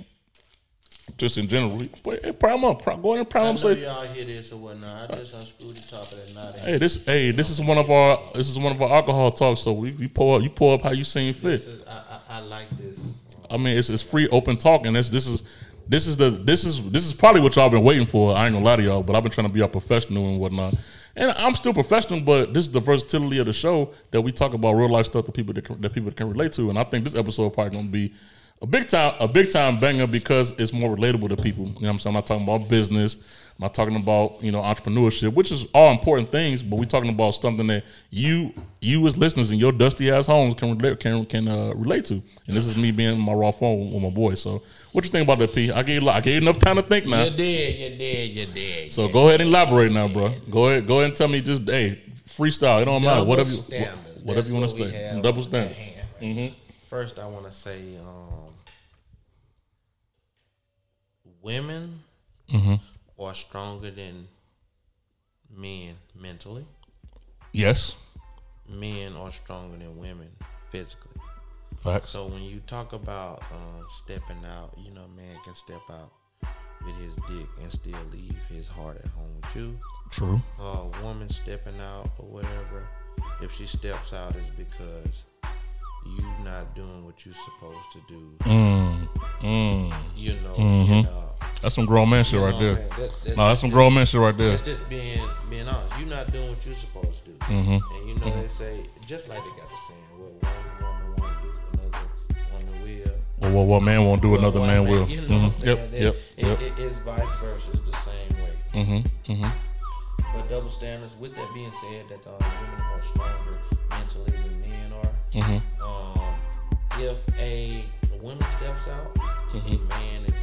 Just in general, hey, prime up, prime, go ahead and prime I up. know Say, y'all hear this or whatnot. I just unscrewed the top of that knot. hey, this, hey, this is one of our, this is one of our alcohol talks. So we, we pour up, you pour up how you seeing fit. Is, I, I, I like this. I mean, it's, it's free, open talk, and this this is this is the this is this is probably what y'all been waiting for. I ain't gonna lie to y'all, but I've been trying to be a professional and whatnot. And I'm still professional, but this is the versatility of the show that we talk about real life stuff that people that, that people can relate to. And I think this episode probably gonna be a big time a big time banger because it's more relatable to people. You know what I'm saying? I'm not talking about business. I'm not talking about you know entrepreneurship, which is all important things, but we're talking about something that you you as listeners in your dusty ass homes can relate can can uh, relate to. And this is me being my raw phone with my boy. So what you think about that, P? I gave I gave you enough time to think now. You did, you did, you did. So go ahead and elaborate now, bro. Go ahead, go ahead and tell me just hey freestyle. It don't matter. Whatever you standards. whatever That's you want to what say. Double standard. hand. First, I want to say, um, women Mm-hmm. are stronger than men mentally. Yes. Men are stronger than women physically. Facts. So when you talk about um, stepping out, you know, man can step out with his dick and still leave his heart at home with you. True. A woman stepping out or whatever, if she steps out, is because you're not doing what you're supposed to do. Mm. Mm. You know, Mhm. you know. That's some grown man shit right there. saying? That- that- No, that's some grown man shit right there. It's just being being honest. You're not doing what you're supposed to do. Mhm. And you know they say just like they got the saying, what one woman won't do, another woman will. Well, man won't do, Well, another one man will. You know what I'm Mhm. saying? Yep, That- yep, it- yep. it- it's vice versa. It's the same way. Mm-hmm. Mm-hmm. But double standards. With that being said, that uh, women are stronger mentally than men are. Mm-hmm. Um, if a woman steps out, Mm-hmm. a man is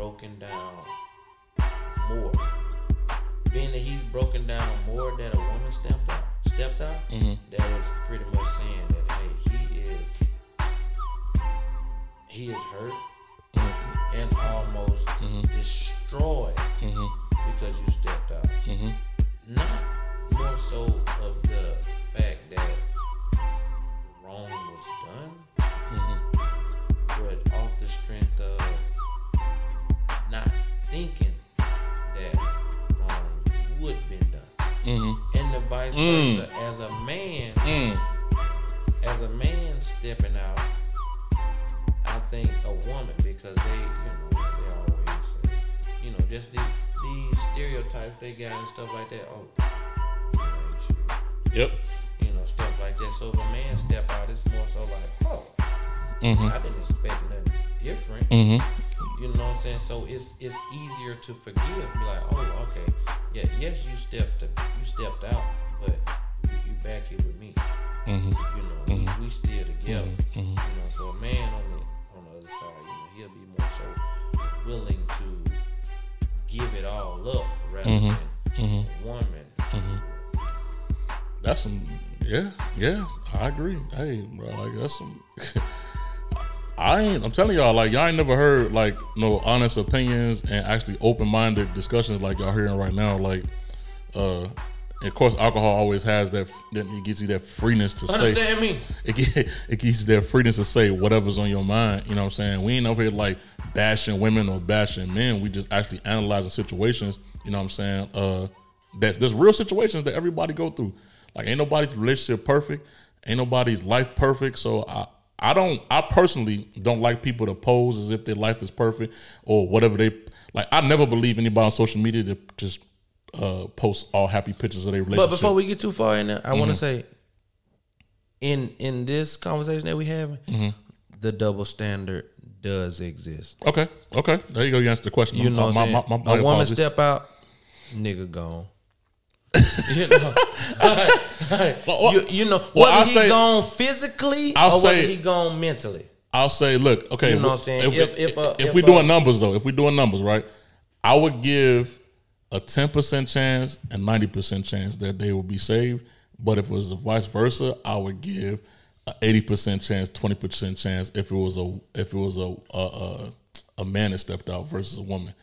broken down more. Being that he's broken down more that a woman stepped out, stepped out, Mm-hmm. that is pretty much saying that hey, he is he is hurt Mm-hmm. and almost destroyed because you stepped out. Mm-hmm. Not more so of the fact that wrong was done, Mm-hmm. but off the strength of thinking that wrong would been done. Mm-hmm. And the vice Mm. versa. As a man, Mm. as a man stepping out, I think a woman because they, you know, they always say, you know, just these, these stereotypes they got and stuff like that. Oh, you ain't shit. Yep. you know, stuff like that. So if a man step out, it's more so like, oh, Mm-hmm. I didn't expect nothing different. Mm-hmm. You know what I'm saying? So it's it's easier to forgive. Be like, oh, okay, yeah, yes, you stepped you stepped out, but you, you back here with me. Mm-hmm. You know, we, we mm-hmm. still together. Mm-hmm. You know, so a man on the on the other side, you know, he'll be more so willing to give it all up rather mm-hmm. than a woman. That's some. Yeah. Yeah. I agree. Hey, bro. Like that's some. I ain't. I'm telling y'all. Like y'all ain't never heard like no honest opinions and actually open minded discussions like y'all hearing right now. Like, uh, of course, alcohol always has that. It gives you that freeness to say. Understand me? it, it gives you that freedom to say whatever's on your mind. You know what I'm saying? We ain't over here like bashing women or bashing men. We just actually analyzing situations. You know what I'm saying? Uh, that's there's real situations that everybody go through. Like ain't nobody's relationship perfect. Ain't nobody's life perfect. So I. I don't. I personally don't like people to pose as if their life is perfect or whatever they like. I never believe anybody on social media to just uh, post all happy pictures of their relationship. But before we get too far in there, I Mm-hmm. want to say, in in this conversation that we having, Mm-hmm. the double standard does exist. okay, okay, there you go. You answered the question. You know, what my- I'm saying? my- my- my a woman apologies. step out, nigga gone. you know, Well, you, you know, well, whether he say- gone physically I'll or whether say- he gone mentally. I'll say, look, okay, You know what I'm saying? If, If- if, uh, if if, we uh, doing numbers though, if we doing numbers, right, I would give a ten percent chance and ninety percent chance that they will be saved. But if it was the vice versa, I would give a eighty percent chance, twenty percent chance if it was a if it was a a, a a man that stepped out versus a woman.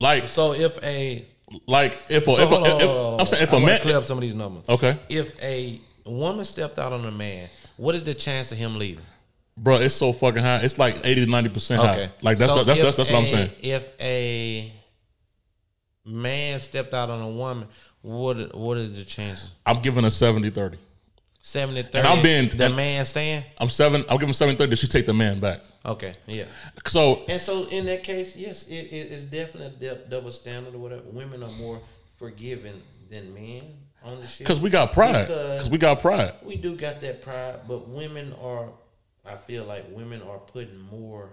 Like So if a like if a, so if, a, on, if, I'm saying if a I wanna man clear up some of these numbers. okay, If a woman stepped out on a man, what is the chance of him leaving? bro, it's so fucking high. It's like eighty to ninety percent high. Like that's So that's if that's, that's what I'm saying. If a man stepped out on a woman, what what is the chances? I'm giving a 70-30. 70 30. And I'm being- the man stand? I'm seven. I'm giving seven thirty. She take the man back. Okay, yeah. So And so in that case, yes, it, it, it's definitely a double standard or whatever. Women are more forgiving than men on the shit. because we got pride. Because we got pride. we do got that pride, but women are. I feel like women are putting more,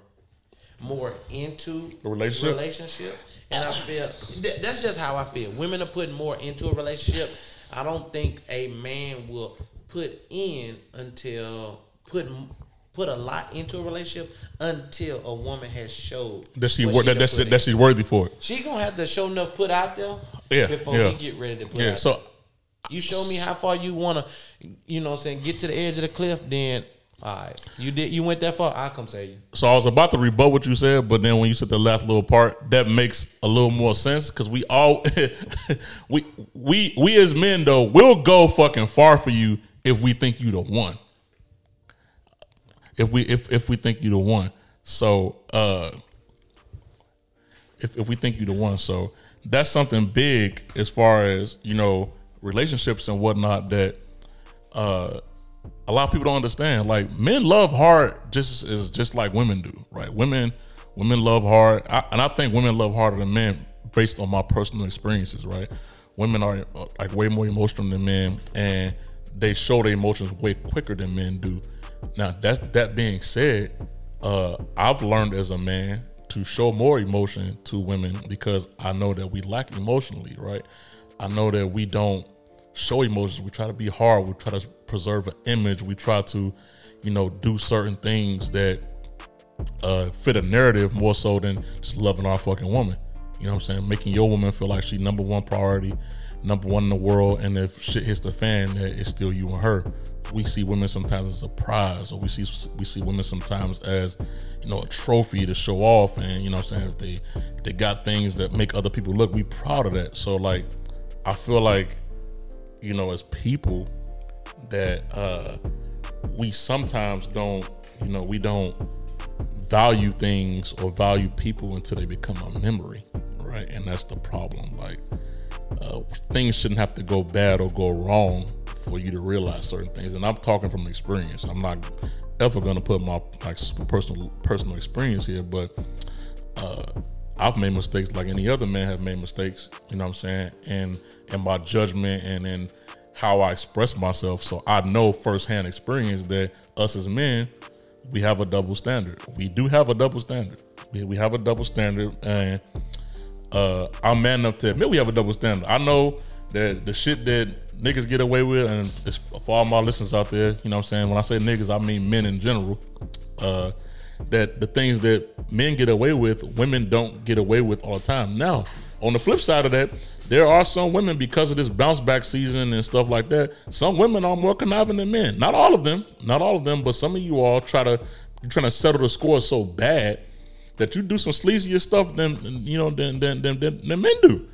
more into A relationship? relationships, and I feel that, that's just how I feel. Women are putting more into a relationship. I don't think a man will put in until put put a lot into a relationship until a woman has showed That she wor- that that's put that she's worthy for it. She gonna have to show enough put out there Yeah, before yeah. we get ready to put Yeah. out So you show me how far you wanna, you know, what I'm saying get to the edge of the cliff. Then, all right, you did. You went that far. I'll come save you. so I was about to rebut what you said, but then when you said the last little part, that makes a little more sense because we all we we we as men though we'll go fucking far for you if we think you the one. If we if if we think you the one. So uh if if we think you the one. So that's something big as far as, you know, relationships and whatnot that uh a lot of people don't understand. Like men love hard just as just like women do, right? Women women love hard, I, and I think women love harder than men based on my personal experiences, right? Women are uh, like way more emotional than men, and they show their emotions way quicker than men do. Now that that being said, uh, I've learned as a man to show more emotion to women because I know that we lack emotionally, right? I know that we don't show emotions. We try to be hard. We try to preserve an image. We try to, you know, do certain things that uh, fit a narrative more so than just loving our fucking woman. You know what I'm saying? Making your woman feel like she number one priority, number one in the world, and if shit hits the fan, that it's still you and her. We see women sometimes as a prize, or we see we see women sometimes as, you know, a trophy to show off, and you know I'm saying? If they they got things that make other people look, we proud of that. So like, I feel like, you know, as people, that uh we sometimes don't, you know, we don't value things or value people until they become a memory, right? And that's the problem. Like uh, things shouldn't have to go bad or go wrong for you to realize certain things. And I'm talking from experience. I'm not ever gonna put my like personal personal experience here, but uh, I've made mistakes like any other man have made mistakes. You know what I'm saying? And in my judgment and in how I express myself. So I know firsthand experience that us as men, we have a double standard. We do have a double standard. We, we have a double standard, and uh, I'm man enough to admit we have a double standard. I know that the shit that niggas get away with, and for all my listeners out there, you know what I'm saying? When I say niggas, I mean men in general. Uh, that the things that men get away with, women don't get away with all the time. Now, on the flip side of that, there are some women because of this bounce back season and stuff like that. Some women are more conniving than men. Not all of them, not all of them, but some of you all try to you're trying to settle the score so bad that you do some sleazier stuff than you know than than than, than, than men do,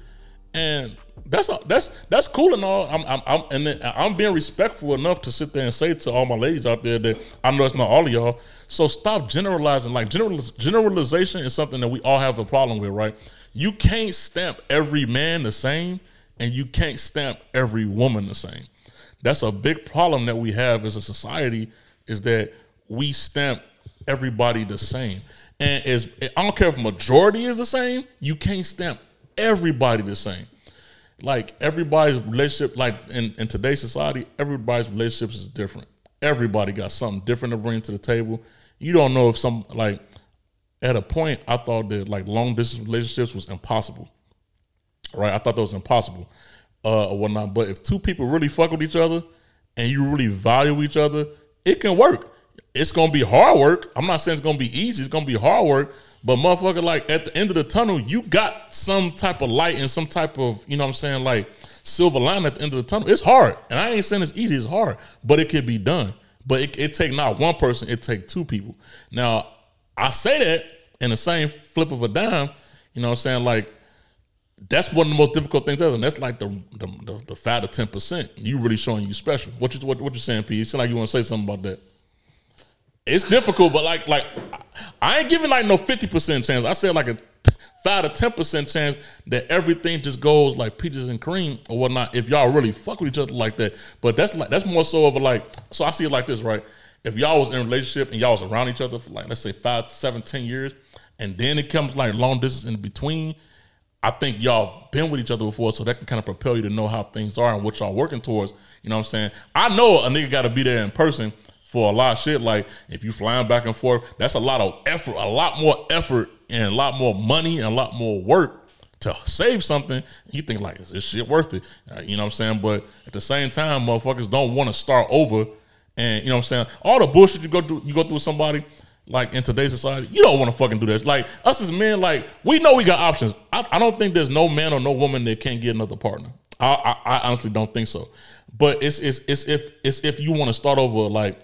and that's that's that's cool and all. I'm I'm, I'm and I'm being respectful enough to sit there and say to all my ladies out there that I know it's not all of y'all. So stop generalizing. Like general generalization is something that we all have a problem with, right? You can't stamp every man the same, and you can't stamp every woman the same. That's a big problem that we have as a society. Is that we stamp everybody the same. And as I don't care if majority is the same, you can't stamp everybody the same. Like everybody's relationship, like in, in today's society, everybody's relationships is different. Everybody got something different to bring to the table. You don't know if some like at a point I thought that like long distance relationships was impossible. Right? I thought that was impossible. uh, or whatnot. But if two people really fuck with each other and you really value each other, it can work. It's gonna be hard work. I'm not saying it's gonna be easy. It's gonna be hard work. But motherfucker, like at the end of the tunnel, you got some type of light and some type of, you know what I'm saying, like silver line at the end of the tunnel. It's hard. And I ain't saying it's easy, it's hard, but it can be done. But it, it take not one person, it take two people. Now, I say that in the same flip of a dime, you know what I'm saying? Like that's one of the most difficult things ever. And that's like the the, the, the ten percent. You really showing you special. What you what, what you saying, P? You like you want to say something about that. It's difficult, but like like I ain't giving like no fifty percent chance. I said like a five to ten percent chance that everything just goes like peaches and cream or whatnot. If y'all really fuck with each other like that, but that's like that's more so of a like. So I see it like this, right? If y'all was in a relationship and y'all was around each other for like let's say five, seven, ten years, and then it comes like long distance in between. I think y'all been with each other before, so that can kind of propel you to know how things are and what y'all working towards. You know what I'm saying? I know a nigga got to be there in person for a lot of shit. Like if you flying back and forth, that's a lot of effort, a lot more effort, and a lot more money and a lot more work to save something. You think like is this shit worth it? Uh, you know what I'm saying? But at the same time, motherfuckers don't want to start over. And you know what I'm saying? All the bullshit you go through, you go through with somebody. Like in today's society, you don't want to fucking do this. Like us as men, like we know we got options. I, I don't think there's no man or no woman that can't get another partner. I, I, I honestly don't think so. But it's it's it's if it's if you want to start over like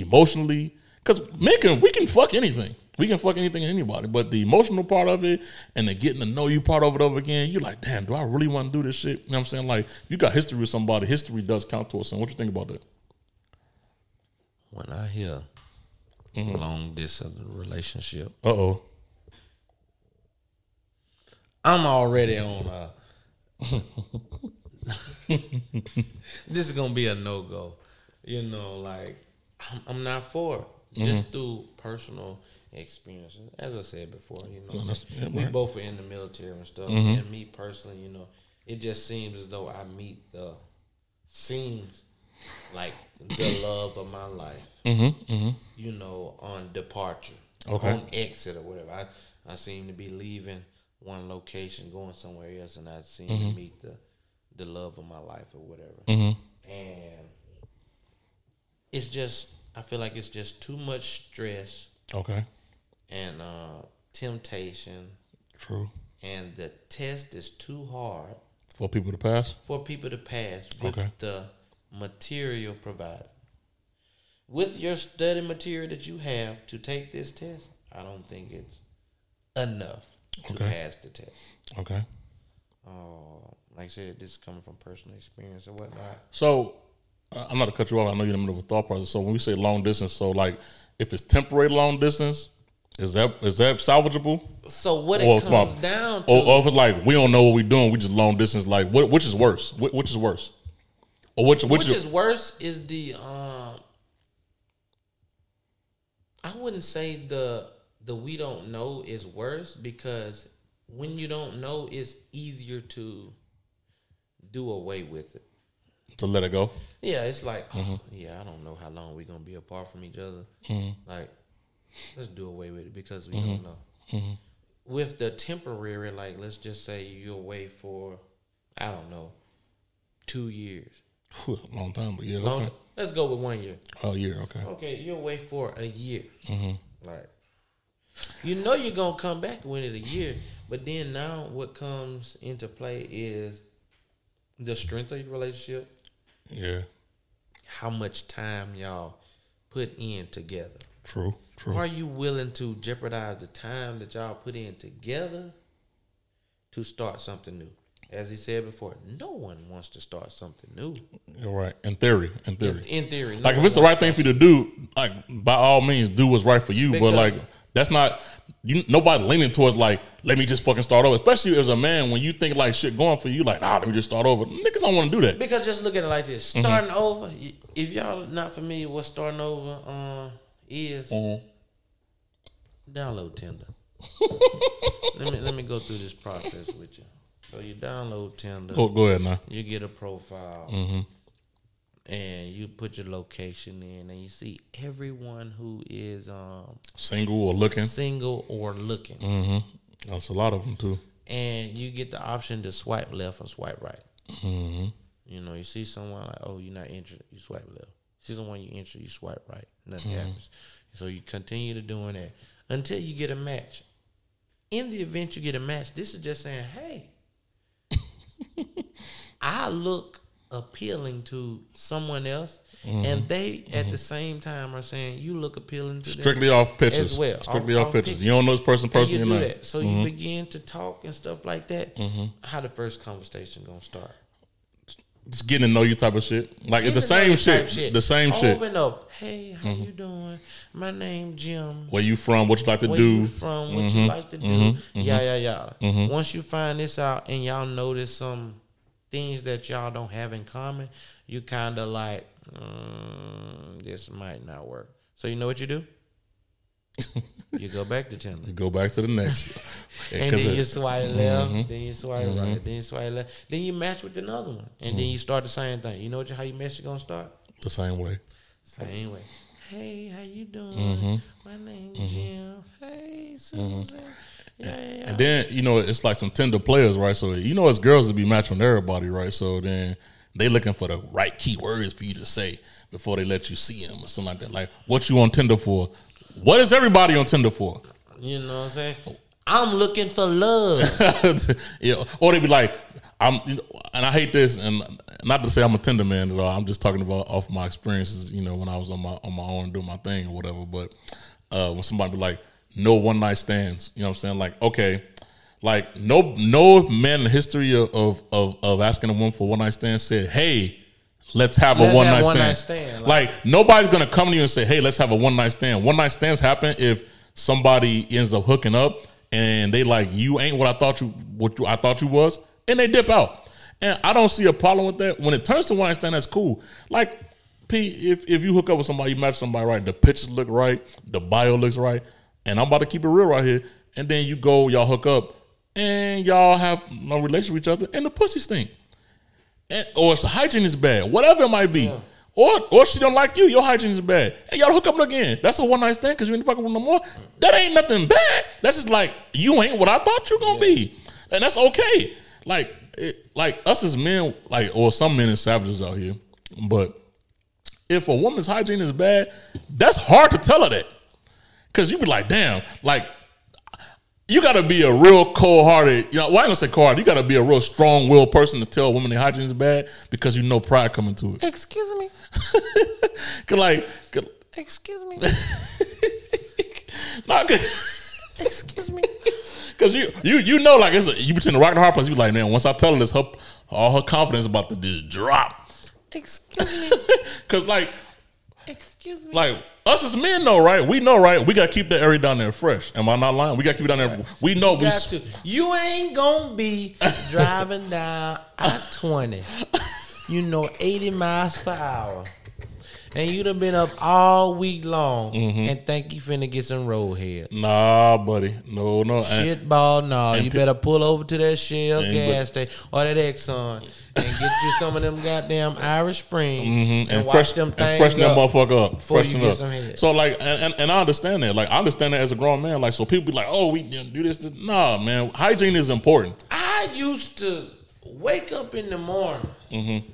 emotionally, because men can we can fuck anything. We can fuck anything and anybody. But the emotional part of it and the getting to know you part of it over again, you're like, damn, do I really want to do this shit? You know what I'm saying? Like, if you got history with somebody, history does count towards something. What you think about that? When I hear long distance relationship, Uh oh. I'm already on uh this is gonna be a no go. You know, like I'm, I'm not for it. Just through personal experiences. As I said before, you know, yeah, we both are in the military and stuff. And me personally, you know, it just seems as though I meet the seems like the love of my life. You know, on departure, Okay. on exit or whatever. I I seem to be leaving one location, going somewhere else, and I seem to meet the the love of my life or whatever. And it's just I feel like it's just too much stress Okay. and uh, temptation, True. and the test is too hard For people to pass. for people to pass with Okay. the material provided. With your study material that you have to take this test, I don't think it's enough to Okay. pass the test. Okay. Uh, like I said, this is coming from personal experience and whatnot. So I'm not to cut you off. I know you're in the middle of a thought process. So when we say long distance, so like if it's temporary long distance, is that is that salvageable? So what Or it comes down to, Or, or if it's like we don't know what we're doing, we just long distance. Like what, which is worse? Which, which is worse? Or which which, which is, is worse is the um I wouldn't say the the we don't know is worse because when you don't know it's easier to do away with it. To let it go? Yeah, it's like, Mm-hmm. oh, yeah, I don't know how long we're gonna be apart from each other. Like, let's do away with it because we Mm-hmm. don't know. With the temporary, like, let's just say you're away for, I don't know, two years. Long time, but yeah. Long Okay. t- let's go with one year. Oh year, Okay. Okay, you're away for a year. Mm-hmm. Like, you know you're gonna come back within a year, but then now what comes into play is the strength of your relationship, Yeah. how much time y'all put in together. True. True. Are you willing to jeopardize the time that y'all put in together to start something new? As he said before, no one wants to start something new. You're right. In theory. In theory. In, in theory, no like if it's the right thing for you to do, like by all means, do what's right for you. but like that's not you. Nobody leaning towards like let me just fucking start over. Especially as a man, when you think like shit going for you, like nah, let me just start over. Niggas don't want to do that. Because just look at it like this: Mm-hmm. starting over. If y'all not familiar, with what starting over uh, is, Mm-hmm. download Tinder. let me let me go through this process with you. So you download Tinder, Oh, go ahead now. you get a profile, Mm-hmm. And you put your location in, and you see everyone who is um, Single or looking. single or looking, Mm-hmm. That's a lot of them too. and you get the option to swipe left or swipe right. You know, you see someone like, oh, you're not interested, you swipe left. See someone you interested, you swipe right. Nothing happens. So you continue to doing that until you get a match. In the event you get a match, this is just saying, hey, I look appealing to someone else, mm-hmm. and they at the mm-hmm. same time are saying you look appealing to them Strictly off pictures. as well. Strictly Off- off, off pictures. pictures. You don't know this person And personally you do not. that. So you mm-hmm. begin to talk and stuff like that. How the first conversation gonna start? Just getting to know you type of shit. Like it's the Getting to know same you type shit. The same Over shit. and over. Hey, how you doing? My name Jim. Where you from? What you like to Where do? you from? What you like to do? Yeah, yeah, yeah. Once you find this out and y'all notice some things that y'all don't have in common, you kind of like, mm, this might not work. So you know what you do? you go back to Tinder. You go back to the next. And then you swipe left, mm-hmm. then you swipe mm-hmm. right, then you swipe left, then you match with another one, and then mm-hmm. you start the same thing. You know what? How you match? You gonna start the same way. same way. Hey, how you doing? My name's Jim. Hey, Susan. Yeah, yeah, yeah. And then you know it's like some Tinder players, right? So you know it's girls to be matching everybody, right? So then they looking for the right keywords for you to say before they let you see them or something like that. Like what you on Tinder for? What is everybody on Tinder for? You know what I'm saying? I'm looking for love. yeah, or they be like, I'm, you know, and I hate this, and not to say I'm a Tinder man at all. I'm just talking about off my experiences, you know, when I was on my on my own doing my thing or whatever. But uh, when somebody be like, no one night stands, you know what I'm saying? Like, okay, like no no man in the history of of of, of asking a woman for one night stand said, hey. Let's have Let's a one have night one stand. night stand, Like, nobody's gonna come to you and say, "Hey, let's have a one night stand." One night stands happen if somebody ends up hooking up and they like, "You ain't what I thought you what you, I thought you was," and they dip out. And I don't see a problem with that. When it turns to one night stand, that's cool. Like, P, if if you hook up with somebody, you match somebody right, the pictures look right, the bio looks right, and I'm about to keep it real right here. And then you go, y'all hook up, and y'all have no relation with each other, and the pussy stink and, or the hygiene is bad, whatever it might be. Or or she don't like you, your hygiene is bad. And y'all hook up again. That's a one night stand because you ain't fucking with no more. That ain't nothing bad. That's just like you ain't what I thought you gonna be. And that's okay. Like it, like us as men, like or some men is savages out here. But if a woman's hygiene is bad, that's hard to tell her that. Cause you be like, damn, like you gotta be a real cold hearted, you know, well, I ain't gonna say cold hearted, you gotta be a real strong willed person to tell a woman their hygiene is bad because you know pride coming to it. Excuse me. Cause like, cause, Excuse me. not cause, Excuse me. cause you you you know like it's a, you between the rock and the hard place, you be like, man, once I tell her this, her all her confidence about to just drop. Excuse me. Cause like Excuse me. like us as men know, right? We know, right? We gotta keep that area down there fresh. Am I not lying? We gotta keep it down there. We know we got to. You ain't gonna be driving down I twenty. You know, eighty miles per hour, and you'd have been up all week long, Mm-hmm. and think you finna get some roadhead. nah, buddy. No, no. And- Shit ball, no. You pe- better pull over to that Shell gas station or that Exxon and get you some of them goddamn Irish Spring and, and, fresh, them and things freshen that motherfucker up. Freshen up. some head. So like, and, and, and I understand that. Like, I understand that as a grown man. Like, so people be like, "Oh, we do this." this. Nah, man. Hygiene is important. I used to wake up in the morning, Mm-hmm.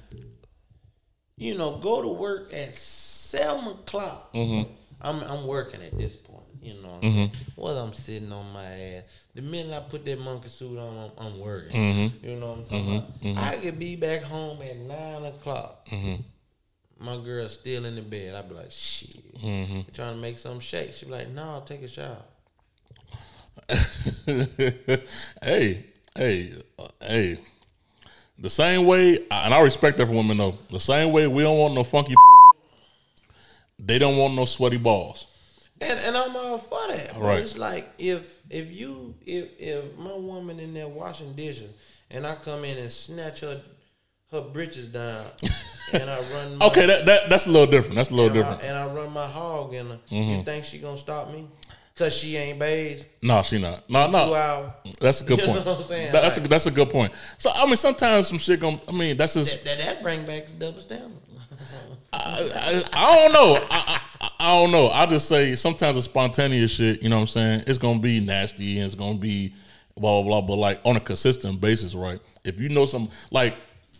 You know, go to work at seven o'clock. Mm-hmm. I'm I'm working at this point. You know what I'm saying? Whether I'm sitting on my ass, the minute I put that monkey suit on, I'm, I'm working. Mm-hmm. You know what I'm talking about? I could be back home at nine o'clock. Mm-hmm. My girl's still in the bed. I'd be like, shit, Mm-hmm. trying to make some shake. She'd be like, no, take a shower. hey, hey, uh, hey. The same way, and I respect that for women though. The same way we don't want no funky. They don't want no sweaty balls. And and I'm all for that. But Right. it's like if if you if if my woman in there washing dishes and I come in and snatch her her britches down and I run my, Okay, that, that that's a little different. That's a little and, different. Mm-hmm. and I run my hog in her, you think she gonna stop me? Cause she ain't bathed No, she not. No, two no. hours. That's a good You know point. what I'm saying? That- that's a that's a good point. So I mean, sometimes some shit going I mean, that's just. That, that, that bring back the double standard. I, I, I don't know. I, I, I don't know. I just say sometimes it's spontaneous shit. You know what I'm saying? It's gonna be nasty and it's gonna be blah blah blah. But like on a consistent basis, right? If you know some like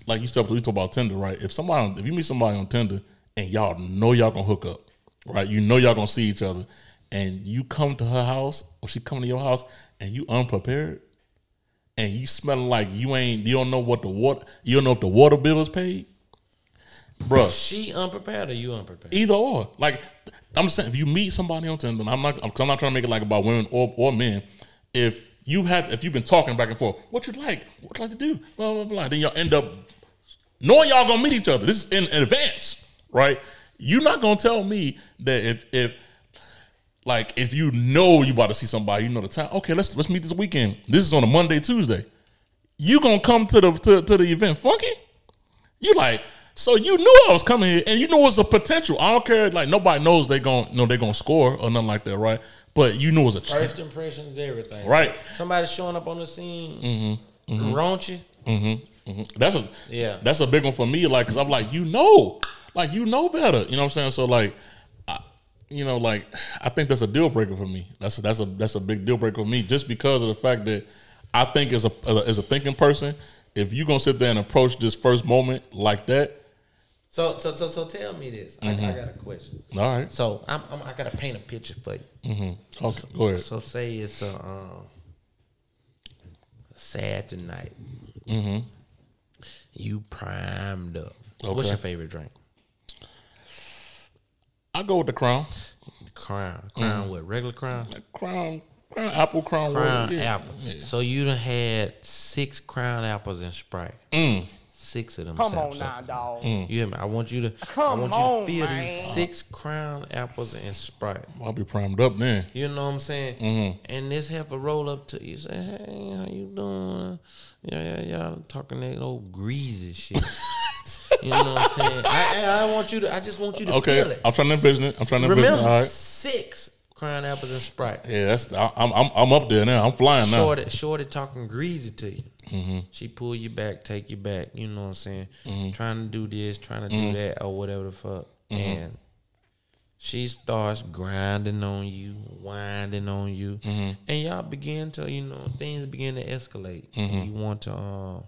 like you step we talk about Tinder, right? If somebody if you meet somebody on Tinder and y'all know y'all gonna hook up, right? You know y'all gonna see each other, and you come to her house or she come to your house and you unprepared, and you smelling like you ain't you don't know what the water you don't know if the water bill is paid, bruh. She unprepared or you unprepared? Either or. Like I'm saying, if you meet somebody on Tinder, I'm not, I'm not trying to make it like about women or, or men. If you had, if you've been talking back and forth, what you like, what you like to do, blah blah blah, then y'all end up knowing y'all gonna meet each other. This is in, in advance, right? You're not gonna tell me that if if like if you know you about to see somebody, you know the time. Okay, let's let's meet this weekend. This is on a Monday, Tuesday. You gonna come to the to, to the event funky? You like so you knew I was coming here, and you know it's a potential. I don't care. Like nobody knows they gon' know they gonna score or nothing like that, right? But you knew it was a chance. First impressions, everything. Right. Somebody showing up on the scene, mm-hmm. Mm-hmm. raunchy. Mm-hmm. That's a Yeah. That's a big one for me. Like, cause I'm like, you know, like you know better. You know what I'm saying? So like, you know, like I think that's a deal breaker for me. That's a, that's a that's a big deal breaker for me, just because of the fact that I think as a as a thinking person, if you gonna sit there and approach this first moment like that, So, so, so, so, tell me this. I, Mm-hmm. I got a question. all right, So, I'm, I'm, I gotta paint a picture for you. okay, go ahead. So, say it's a um, Saturday night. You primed up. What's Mm-hmm. Your favorite drink? I go with the crown, Crown. Crown. What? Regular Crown. crown, crown apple, crown, Crown royal, yeah. apple. So you done had six Crown apples and Sprite. Mm. Six of them. Come saps on now, up. dog. You hear me? I want you to. I Come want you to on, feel man. these six Crown apples and Sprite. I'll be primed up then. You know what I'm saying? Mm-hmm. And this heifer roll up to you, say, "Hey, how you doing?" Yeah, yeah, yeah. Talking that old greasy shit. you know what I'm saying? I, I, want you to. I just want you to feel it. I'm trying to envision it. I'm trying to envision it. Remember, All right. six Crown apples and Sprite. Yeah, that's I- I'm I'm I'm up there now. I'm flying now. Shorty, shorty talking greasy to you. Mm-hmm. She pull you back, take you back. You know what I'm saying? Trying to do this, trying to do that, or whatever the fuck. Mm-hmm. And she starts grinding on you, winding on you, Mm-hmm. and y'all begin to, you know, things begin to escalate. Mm-hmm. And you want to, um,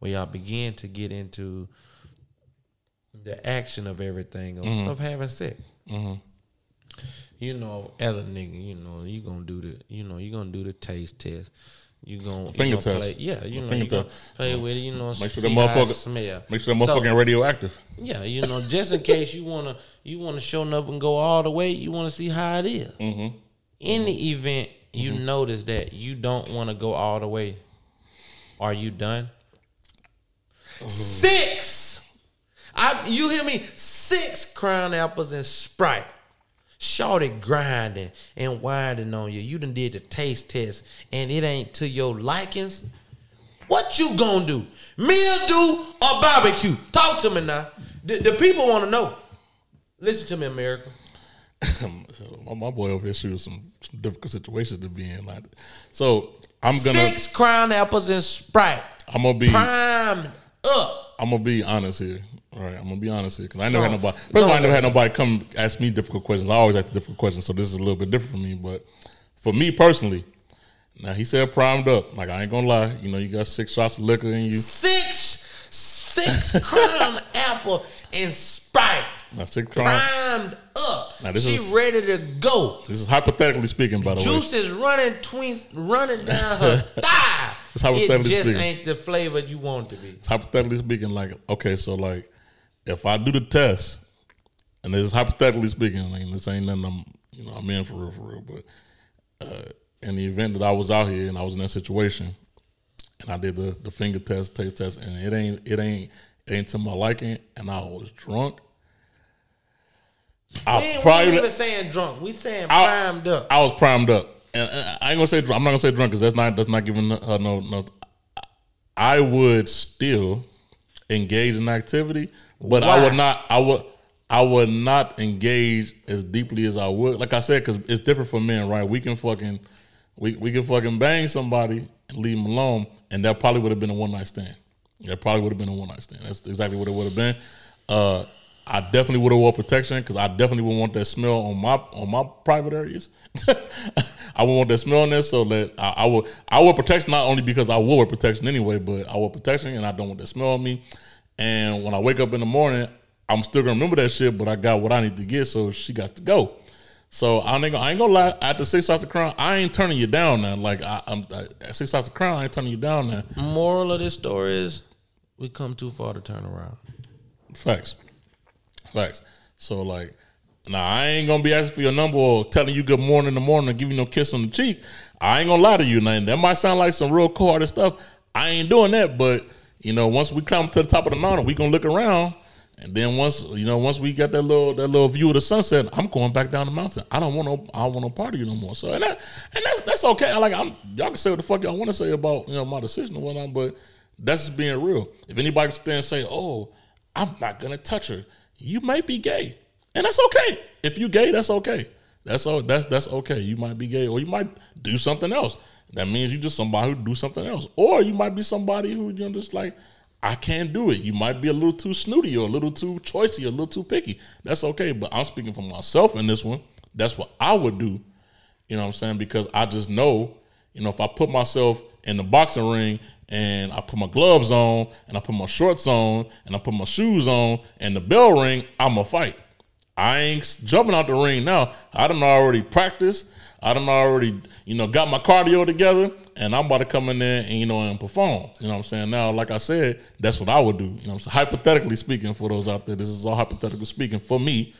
well, y'all begin to get into the action of everything of, Mm-hmm. of having sex you know, as a nigga, you know, you gonna do the, you know, you gonna do the taste test. You gonna you finger gonna test. Play, yeah, you know, finger you test. play with it. You know, Make sure see that how it motherfucker- smell. Make sure that So, motherfucking radioactive. yeah, you know, just in case you wanna, you wanna show enough and go all the way. You wanna see how it is. Mm-hmm. In the event you notice that you don't want to go all the way, are you done? Six. I you hear me? Six crown apples and Sprite. Shorty grinding and winding on you. You done did the taste test and it ain't to your likings. What you gonna do? Meal do or barbecue? Talk to me now. The, the people want to know. Listen to me, America. my, my boy over here shooting some, some difficult situations to be in. Like, so I'm gonna Six crown apples and Sprite. I'm gonna be Primed up. I'm gonna be honest here. All right, I'm gonna be honest here because I never No. had nobody. First of all, I never had nobody come ask me difficult questions. I always ask difficult questions, so this is a little bit different for me. But for me personally, now he said primed up. Like I ain't gonna lie, you know, you got six shots of liquor in you. Six, six crown apple and Sprite. Now six crime. Primed up. Now, this she is- ready to go. This is hypothetically speaking, by the way. Juice is running twins running down her thigh. It's hypothetically it just speaking. ain't the flavor you want it to be. It's hypothetically speaking, like okay, so like if I do the test, and this is hypothetically speaking, like this ain't nothing I'm you know I'm in for real for real, but uh, in the event that I was out here and I was in that situation, and I did the the finger test, taste test, and it ain't it ain't it ain't to my liking, and I was drunk. I We ain't, we even saying drunk. We saying I- primed up. I was primed up, and uh, I ain't gonna say drunk. I'm not gonna say drunk because that's not that's not giving her no no. I would still engage in activity, but I would not. I would. I would not engage as deeply as I would. Like I said, because it's different for men, right? We can fucking, we we can fucking bang somebody and leave them alone, and that probably would have been a one night stand. That probably would have been a one night stand. That's exactly what it would have been. Uh, I definitely would have wore protection because I definitely would want that smell on my on my private areas. I would want that smell on there, so that I, I would I wear protection not only because I will wear protection anyway, but I wear protection and I don't want that smell on me. And when I wake up in the morning, I'm still gonna remember that shit, but I got what I need to get, so she got to go. So I ain't, gonna, I ain't gonna lie. After six shots of crown, I ain't turning you down now. Like I, I'm I, at six shots of crown, I ain't turning you down now. Moral of this story is we come too far to turn around. Facts. Facts. So like, now I ain't gonna be asking for your number or telling you good morning in the morning or give you no kiss on the cheek. I ain't gonna lie to you. Now that might sound like some real cold stuff. I ain't doing that, but you know, once we climb to the top of the mountain, we gonna look around. And then once you know, once we got that little that little view of the sunset, I'm going back down the mountain. I don't want no, I don't want no part of you no more. So and that and that's that's okay. I like I'm y'all can say what the fuck y'all want to say about you know my decision or whatnot, but that's just being real. If anybody can stand and say, "Oh, I'm not gonna touch her," you might be gay, and that's okay. If you gay, that's okay. That's all. That's that's okay. You might be gay, or you might do something else. That means you just somebody who do something else, or you might be somebody who you know just like I can't do it. You might be a little too snooty or a little too choicey, or a little too picky. That's okay. But I'm speaking for myself in this one. That's what I would do. You know what I'm saying? Because I just know, you know, if I put myself in the boxing ring and I put my gloves on and I put my shorts on and I put my shoes on and the bell ring, I'm a fight. I ain't jumping out the ring now. I done already practiced. I done already, you know, got my cardio together, and I'm about to come in there and you know and perform. You know what I'm saying? Now, like I said, that's what I would do. You know, so hypothetically speaking, for those out there, this is all hypothetical speaking for me.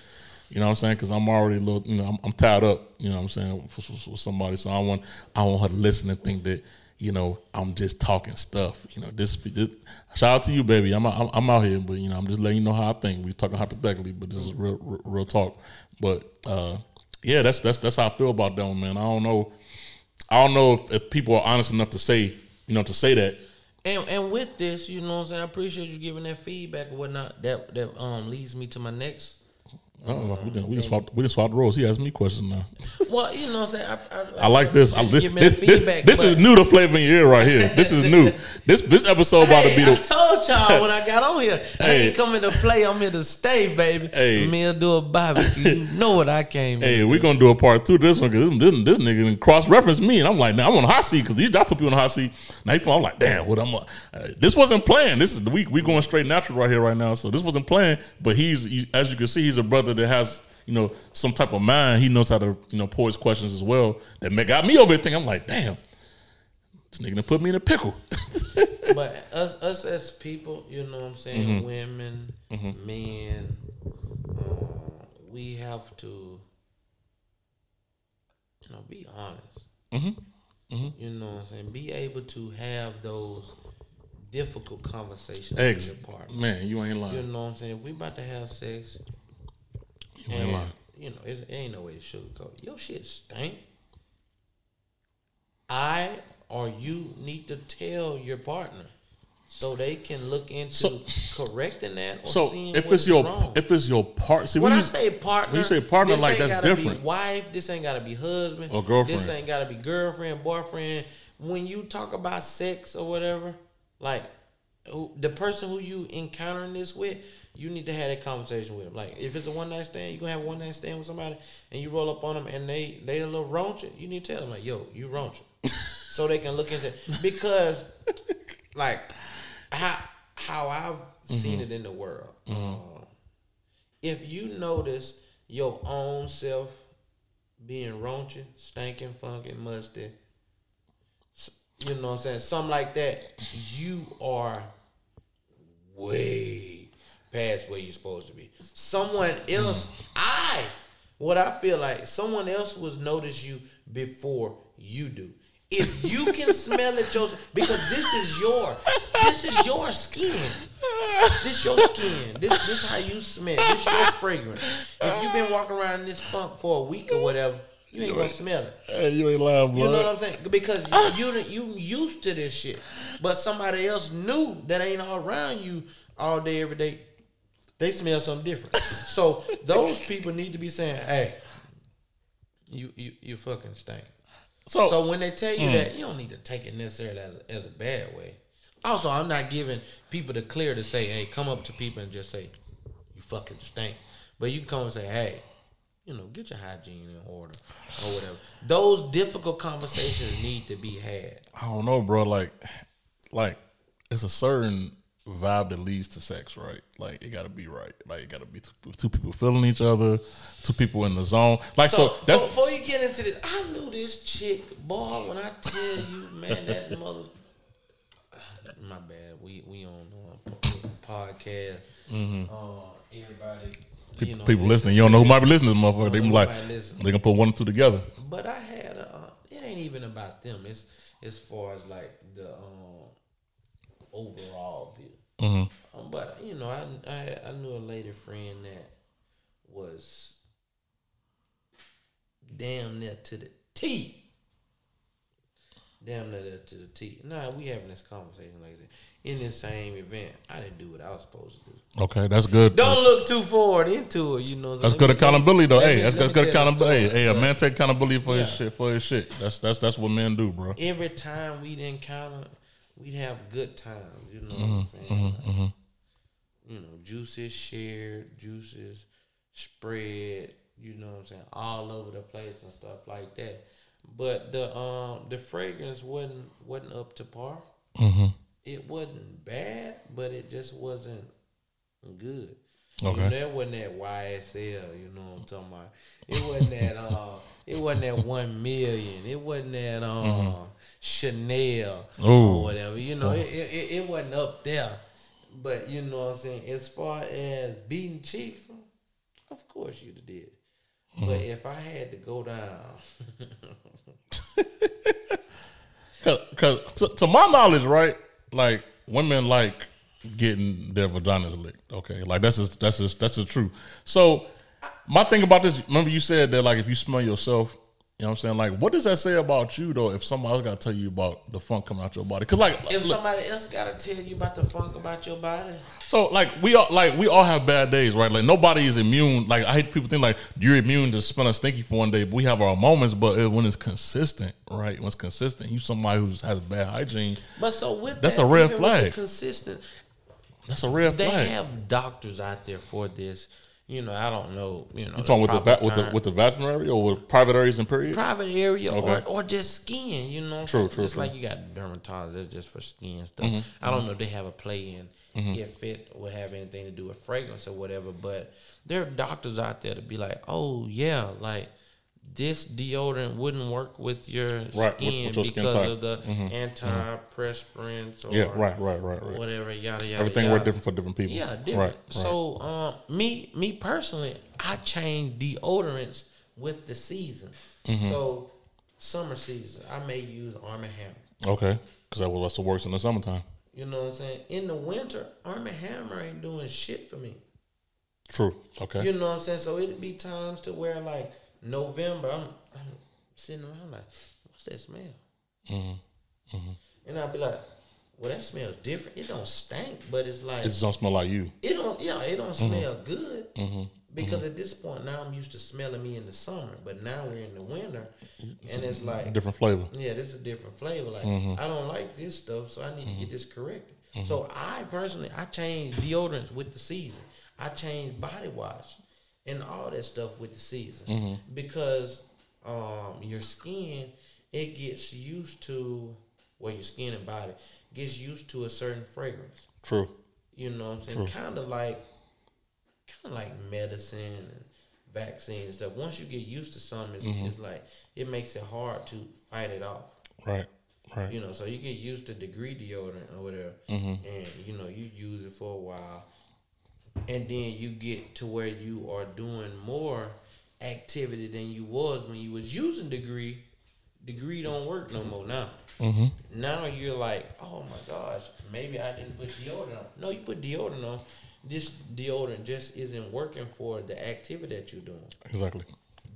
You know what I'm saying? Because I'm already a little, you know, I'm, I'm, tied up. You know what I'm saying for, for, for somebody, so I want I want her to listen and think that you know, I'm just talking stuff. You know, this, this shout out to you, baby. I'm, I'm, I'm out here, but you know, I'm just letting you know how I think. We talking hypothetically, but this is real real, real talk. But uh, yeah, that's that's that's how I feel about one, man. I don't know, I don't know if, if people are honest enough to say, you know, to say that. And and with this, you know what I'm saying, I appreciate you giving that feedback or whatnot. That that um leads me to my next Oh, we just we just swapped we just swapped roles. He asked me questions now. Well, you know what I'm saying. I, I, I like this. I, this, this, feedback. this, this is new to flavor in your ear right here. This is new. This this episode about to be I told y'all when I got on here, I Hey. ain't coming to play. I'm here to stay, baby. Hey. Me and do a barbecue. You know what I came. In. Hey, we're gonna do a part two to this one because this, this, this nigga cross reference me, and I'm like, now I'm on a hot seat because these I put you on a hot seat. Now you- I'm like, damn, what I'm. Uh, this wasn't planned. This is the week we going straight natural right here right now. So this wasn't planned, but he's he, as you can see, he's a brother that has you know some type of mind. He knows how to you know pose questions as well. That got me over thinking, I'm like, damn, this nigga gonna put me in a pickle. But us, us as people, you know what I'm saying, Mm-hmm. women, men, uh, we have to, you know, be honest. Mm-hmm. You know what I'm saying. Be able to have those difficult conversations Eggs, with your partner. man, you ain't lying. You know what I'm saying. If we about to have sex, and you know, it's, it ain't no way to sugarcoat it. Your shit stink. I or you need to tell your partner so they can look into So- correcting that or So seeing if it's your wrong. if it's your part, see when when I you, say partner, when you say partner, like, that's different. Be wife, this ain't gotta be husband Or girlfriend. This ain't gotta be girlfriend, boyfriend. When you talk about sex or whatever, like who, the person who you encountering this with, you need to have that conversation with. 'em. Like if it's a one night stand, you gonna have a one night stand with somebody, and you roll up on them and they they a little raunchy. You need to tell them like, yo, you raunchy, so they can look into because like how how I've seen it in the world. Uh, if you notice your own self being raunchy, stinking, funky, musty, you know what I'm saying, something like that, you are way past where you're supposed to be. Someone else, hmm. I, what I feel like, someone else was notice you before you do. If you can smell it Joseph, because this is your, this is your skin. This your skin. This this how you smell. This your fragrance. If you've been walking around in this funk for a week or whatever, you ain't gonna smell it. hey, you ain't lying, You know what. I'm saying? Because you you you used to this shit, but somebody else new that ain't all around you all day every day. They smell something different. so those people need to be saying, "Hey, you you you fucking stink." So, So when they tell you hmm. that, you don't need to take it necessarily as a, as a bad way. Also, I'm not giving people the clear to say, "Hey, come up to people and just say, you fucking stink. But you can come and say, hey, you know, get your hygiene in order or whatever. Those difficult conversations need to be had. I don't know, bro. Like, like it's a certain vibe that leads to sex, right? Like it got to be right. Like it got to be two, two people feeling each other, two people in the zone. Like so, So, that's before you get into this, I knew this chick, boy. When I tell you, man, that mother. My bad. We we on uh, podcast. Uh, everybody, you know, people listening. You don't know who might be listening to this motherfucker. They be like, they gonna put one or two together. But I had a. Uh, it ain't even about them. It's as far as like the um, overall view. Mm-hmm. Um, but you know, I, I I knew a lady friend that was damn near to the T. Damn near to the T. Nah, we having this conversation like that in this same event. I didn't do what I was supposed to do. Okay, that's good. Don't look too forward into it. You know, That's good me- accountability though. Hey, me- that's good, good accountability. story. Hey, a man take accountability for his shit. For his shit. That's that's that's what men do, bro. every time we'd encounter, we'd have good times. You know Mm-hmm, what I'm saying? Like, You know, juices shared, juices spread. You know what I'm saying? All over the place and stuff like that. But the um the fragrance wasn't wasn't up to par. Mm-hmm. It wasn't bad, but it just wasn't good. Okay. You know, that wasn't that YSL, you know what I'm talking about. It wasn't that uh it wasn't that one million. It wasn't that um Chanel Mm-hmm. Ooh. or whatever. You know, it, it it wasn't up there. But you know what I'm saying, as far as beating cheeks, of course you'd have did. But Mm-hmm. if I had to go down, Cause, cause to, to my knowledge, right? Like women like getting their vaginas licked. Okay, like that's just that's just that's the truth. So my thing about this, remember you said that like if you smell yourself, you know what I'm saying? Like, what does that say about you though? If somebody else got to tell you about the funk coming out your body, because like, if look, somebody else gotta tell you about the funk about your body, so like we all like we all have bad days, right? Like nobody is immune. Like I hate people think like you're immune to smelling stinky for one day. But we have our moments, but it, when it's consistent, right? When it's consistent, you somebody who has bad hygiene. But so with That's that, a red even with the flag. consistent, That's a red they flag. They have doctors out there for this. You know, I don't know. You know, You talking with the va- with the with the veterinary or with private areas and period? private area or, Okay. or just skin. You know, True, true, Just true. like you got dermatologists just for skin stuff. Mm-hmm. I don't know if they have a play in if it would have anything to do with fragrance or whatever. But there are doctors out there to be like, oh yeah, like. This deodorant wouldn't work with your with- with skin your because type. of the antiperspirants or Yeah, right, right, right, right. whatever. Yada yada. Everything yada. works different for different people. Yeah, different. Right, right. So, um, me, me personally, I change deodorants with the season. Mm-hmm. So, summer season, I may use Arm Hammer. okay, because that was the worst in the summertime. You know what I'm saying? In the winter, Arm Hammer ain't doing shit for me. True. Okay. You know what I'm saying? So it'd be times to where like November, I'm, I'm sitting around like, what's that smell? Mm-hmm. And I'd be like, well, that smells different. It don't stink, but it's like it just don't smell like you. it don't yeah it don't Mm-hmm. smell good because at this point now i'm used to smelling me in the summer but now we're in the winter and it's like Different flavor. yeah this is a different flavor like Mm-hmm. i don't like this stuff so i need to get this corrected so i personally i change deodorants with the season i change body wash and all that stuff with the season Mm-hmm. because um your skin it gets used to well your skin and body gets used to a certain fragrance True. you know what I'm saying? Kind of like, kind of like medicine and vaccine and stuff. Once you get used to something, it's, Mm-hmm. it's like it makes it hard to fight it off. Right. Right. You know, so you get used to degree deodorant or whatever, Mm-hmm. and you know you use it for a while, and then you get to where you are doing more activity than you was when you was using degree. Degree don't work no more now. Mm-hmm. Now you're like, oh my gosh, maybe I didn't put deodorant on. No, you put deodorant on. This deodorant just isn't working for the activity that you're doing exactly.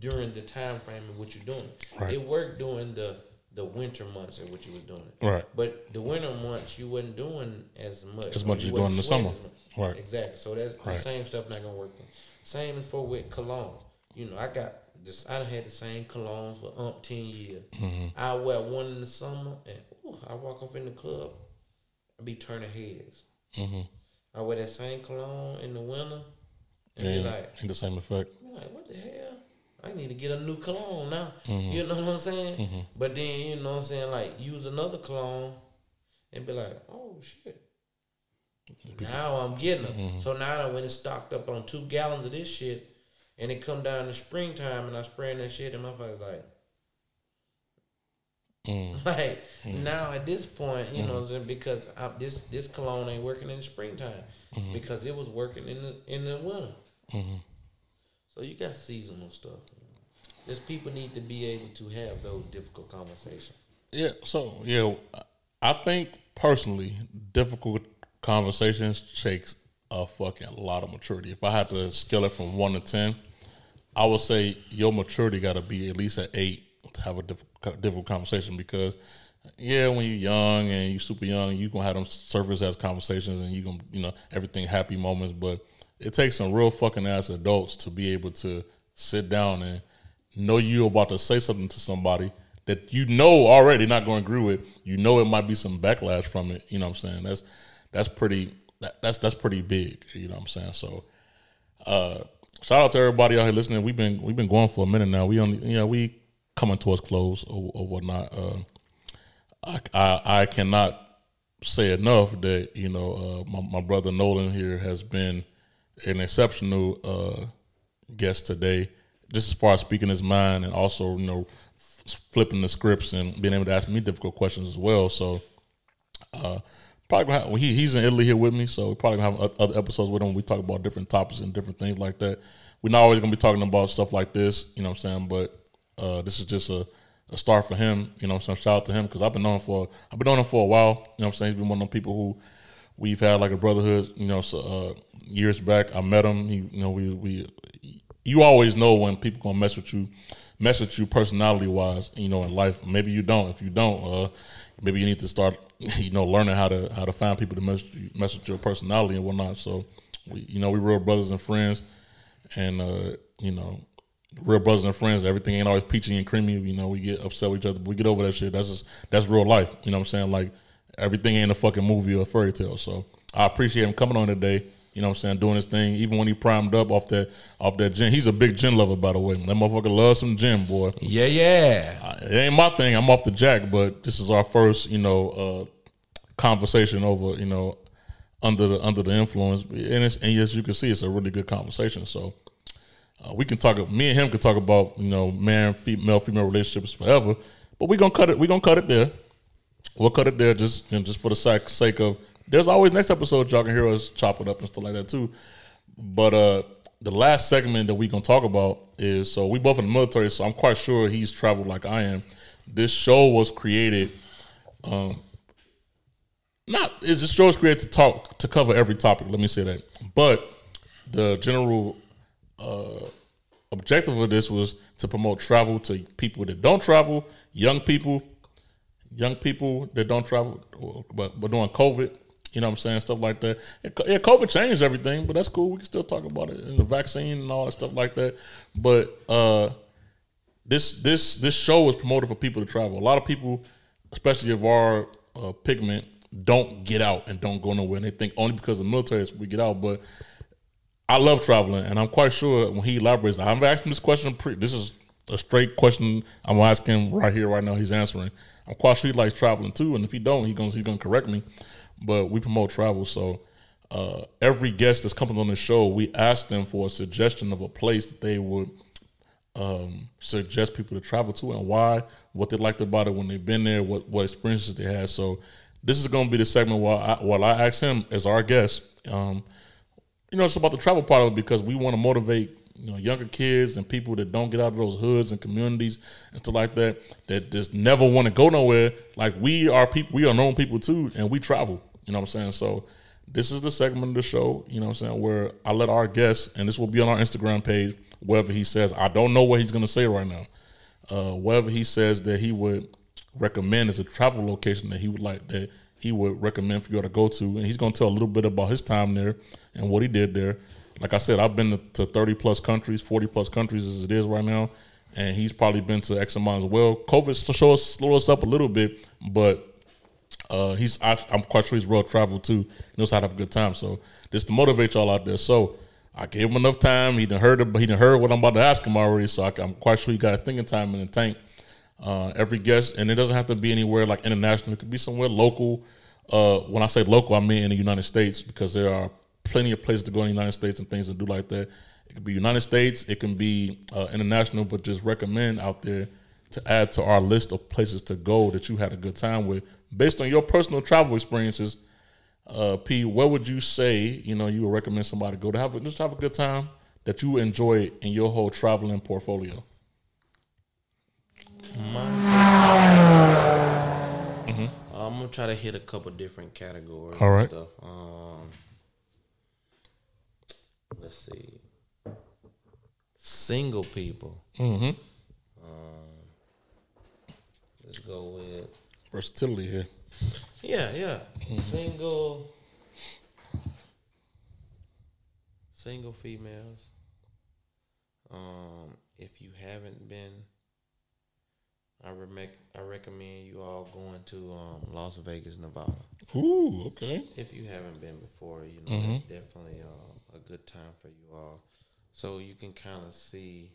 during the time frame in which you're doing. Right. It worked during the the winter months in which you was doing it. Right. But the winter months you wasn't doing as much. As much You as doing in the summer. Right. Exactly. So that's Right. the same stuff not gonna work. Then. Same as for with cologne. You know, I got this. I done had the same cologne for umpteen years. Mm-hmm. I wear one in the summer, and ooh, I walk off in the club, I be turning heads. Mm-hmm. I wear that same cologne in the winter. and Yeah, be like, ain't the same effect. like, what the hell? I need to get a new cologne now. Mm-hmm. You know what I'm saying? But then you know what I'm saying, like use another cologne and be like, oh shit. Now I'm getting them. Mm-hmm. So now I went and stocked up on two gallons of this shit, and it come down in the springtime, and I spraying that shit, and my face like, Mm. like now at this point, you know, what I'm because I, this this cologne ain't working in the springtime Mm-hmm. because it was working in the in the winter. So you got seasonal stuff. Just people need to be able to have those difficult conversations. Yeah. So yeah, I think personally, difficult conversations takes a fucking lot of maturity. If I had to scale it from one to ten, I would say your maturity got to be at least an eight to have a difficult, difficult conversation because. Yeah, when you're young and you're super young, you gonna have them surface as conversations, and you gonna you know everything happy moments. But it takes some real fucking ass adults to be able to sit down and know you about to say something to somebody that you know already not going to agree with. You know it might be some backlash from it. You know what I'm saying? That's that's pretty that, that's that's pretty big. You know what I'm saying? So uh shout out to everybody out here listening. We've been we've been going for a minute now. We only you know we coming towards close or, or whatnot. Uh, I, I I cannot say enough that you know uh, my my brother Nolan here has been an exceptional uh, guest today, just as far as speaking his mind and also you know f- flipping the scripts and being able to ask me difficult questions as well. So uh, probably have, well, he he's in Italy here with me, so we probably gonna have other episodes with him. We talk about different topics and different things like that. We're not always gonna be talking about stuff like this, you know what I'm saying? But uh, this is just a, a start for him, you know. So shout out to him because I've been knowing for I've been knowing him for a while. You know what I'm saying? He's been one of the people who we've had like a brotherhood, you know. So uh, years back, I met him. He, you know, we we you always know when people gonna mess with you, mess with you personality wise, you know, in life. Maybe you don't. If you don't, uh, maybe you need to start, you know, learning how to how to find people to mess with, you, mess with your personality and whatnot. So, we, you know, we real brothers and friends, and uh, you know, real brothers and friends. Everything ain't always peachy and creamy. You know, we get upset with each other, but we get over that shit. That's just that's real life. You know what I'm saying? Like everything ain't a fucking movie or a fairy tale. So I appreciate him coming on today. You know what I'm saying? Doing his thing, even when he primed up off that off that gin. He's a big gin lover, by the way. That motherfucker loves some gin, boy. Yeah, yeah. It ain't my thing. I'm off the jack, but this is our first, you know, uh, conversation over, you know, under the under the influence. And, it's, and as you can see, it's a really good conversation. So uh, we can talk. Me and him can talk about, you know, man, female, female relationships forever. But we gonna cut it. We gonna cut it there. We'll cut it there just you know, just for the sake of. There's always next episode y'all can hear us chop it up and stuff like that too. But uh the last segment that we're gonna talk about is so we both in the military, so I'm quite sure he's traveled like I am. This show was created, um, not is this show was created to talk to cover every topic. Let me say that, but the general uh, objective of this was to promote travel to people that don't travel, young people, young people that don't travel, but but during COVID, you know what I'm saying, stuff like that. Yeah, COVID changed everything, but that's cool. We can still talk about it and the vaccine and all that stuff like that. But uh, this this this show was promoted for people to travel. A lot of people, especially of our uh, pigment, don't get out and don't go nowhere. And they think only because of the military we get out, but I love traveling, and I'm quite sure when he elaborates, I'm asking this question. Pre- this is a straight question I'm asking right here, right now. He's answering. Sure he likes traveling too, and if he don't, he gonna he's gonna correct me. But we promote travel, so uh, every guest that's coming on the show, we ask them for a suggestion of a place that they would um, suggest people to travel to and why, what they liked about it when they've been there, what what experiences they had. So this is going to be the segment while I, while I ask him as our guest. Um, you know, it's about the travel part of it because we want to motivate you know younger kids and people that don't get out of those hoods and communities and stuff like that that just never want to go nowhere. Like we are people, we are known people too, and we travel. You know what I'm saying? So this is the segment of the show. You know what I'm saying? Where I let our guests, and this will be on our Instagram page. Wherever he says, I don't know what he's going to say right now. Uh, wherever he says that he would recommend as a travel location that he would like that he would recommend for you to go to, and he's going to tell a little bit about his time there and what he did there. Like I said, I've been to, to 30 plus countries, 40 plus countries as it is right now, and he's probably been to X amount as well. COVID show us slowed us up a little bit, but uh, he's I, I'm quite sure he's real travel too. He knows how to have a good time. So just to motivate y'all out there. So I gave him enough time. He done heard it, he done heard what I'm about to ask him already. So I, am quite sure he got thinking time in the tank. Uh, every guest, and it doesn't have to be anywhere like international. It could be somewhere local. Uh, when I say local, I mean in the United States because there are plenty of places to go in the United States and things to do like that. It could be United States, it can be uh, international, but just recommend out there to add to our list of places to go that you had a good time with based on your personal travel experiences. Uh, P, where would you say you know you would recommend somebody go to have a, just have a good time that you enjoy in your whole traveling portfolio? Mm-hmm. I'm gonna try to hit a couple different categories. All right. Stuff. Um, let's see. Single people. Mm-hmm. Um, let's go with Versatility here. yeah, yeah. Mm-hmm. Single. Single females. Um, if you haven't been, I rec- I recommend you all going to um, Las Vegas, Nevada. Ooh, okay. If you haven't been before, you know Mm-hmm. that's definitely uh, a good time for you all. So you can kind of see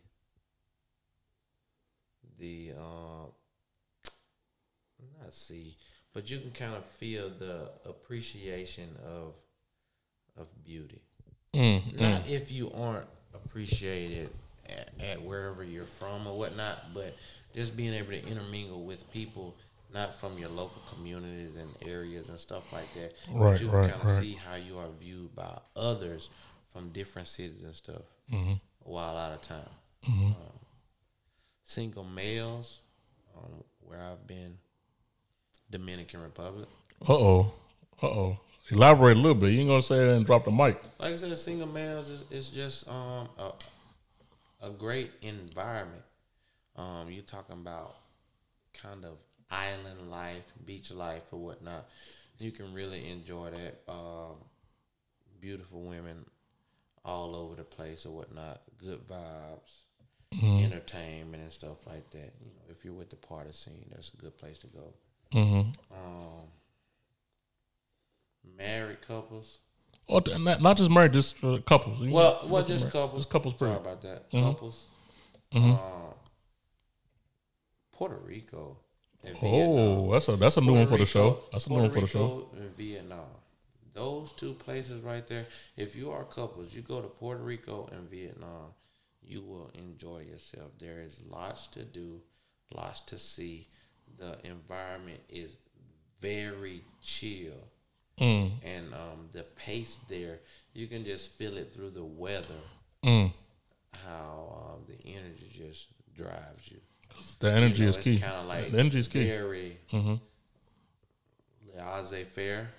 the uh, not see, but you can kind of feel the appreciation of of beauty. Mm, Not if you aren't appreciated at, at wherever you're from or whatnot, but just being able to intermingle with people not from your local communities and areas and stuff like that. Right, but you can right, kind of right. see how you are viewed by others from different cities and stuff Mm-hmm. while out of town. Um, single males, um, where I've been, Dominican Republic. Uh oh. Uh oh. Elaborate a little bit. You ain't gonna say that and drop the mic. like I said, single males is, is just um a, a great environment. Um, you're talking about kind of island life, beach life, or whatnot. You can really enjoy that. Um, beautiful women all over the place or whatnot. Good vibes, entertainment and stuff like that. You know, if you're with the party scene, that's a good place to go. Mm-hmm. Um, married couples. Oh, not, not just married, just uh, couples. You Well, know, well, just married. couples. Just couples. Sorry about that. Mhm. Couples. Mhm. Uh, Puerto Rico. And Oh, Vietnam. that's a that's a new one for the show. That's a new one for the show. And Vietnam. Those two places right there. If you are couples, you go to Puerto Rico and Vietnam, you will enjoy yourself. There is lots to do, lots to see. The environment is very chill. Mm, And um, the pace there, you can just feel it through the weather mm. how um, the energy just drives you. The energy You know, is it's key. Kind of like the energy is key. Very Mhm. laissez faire.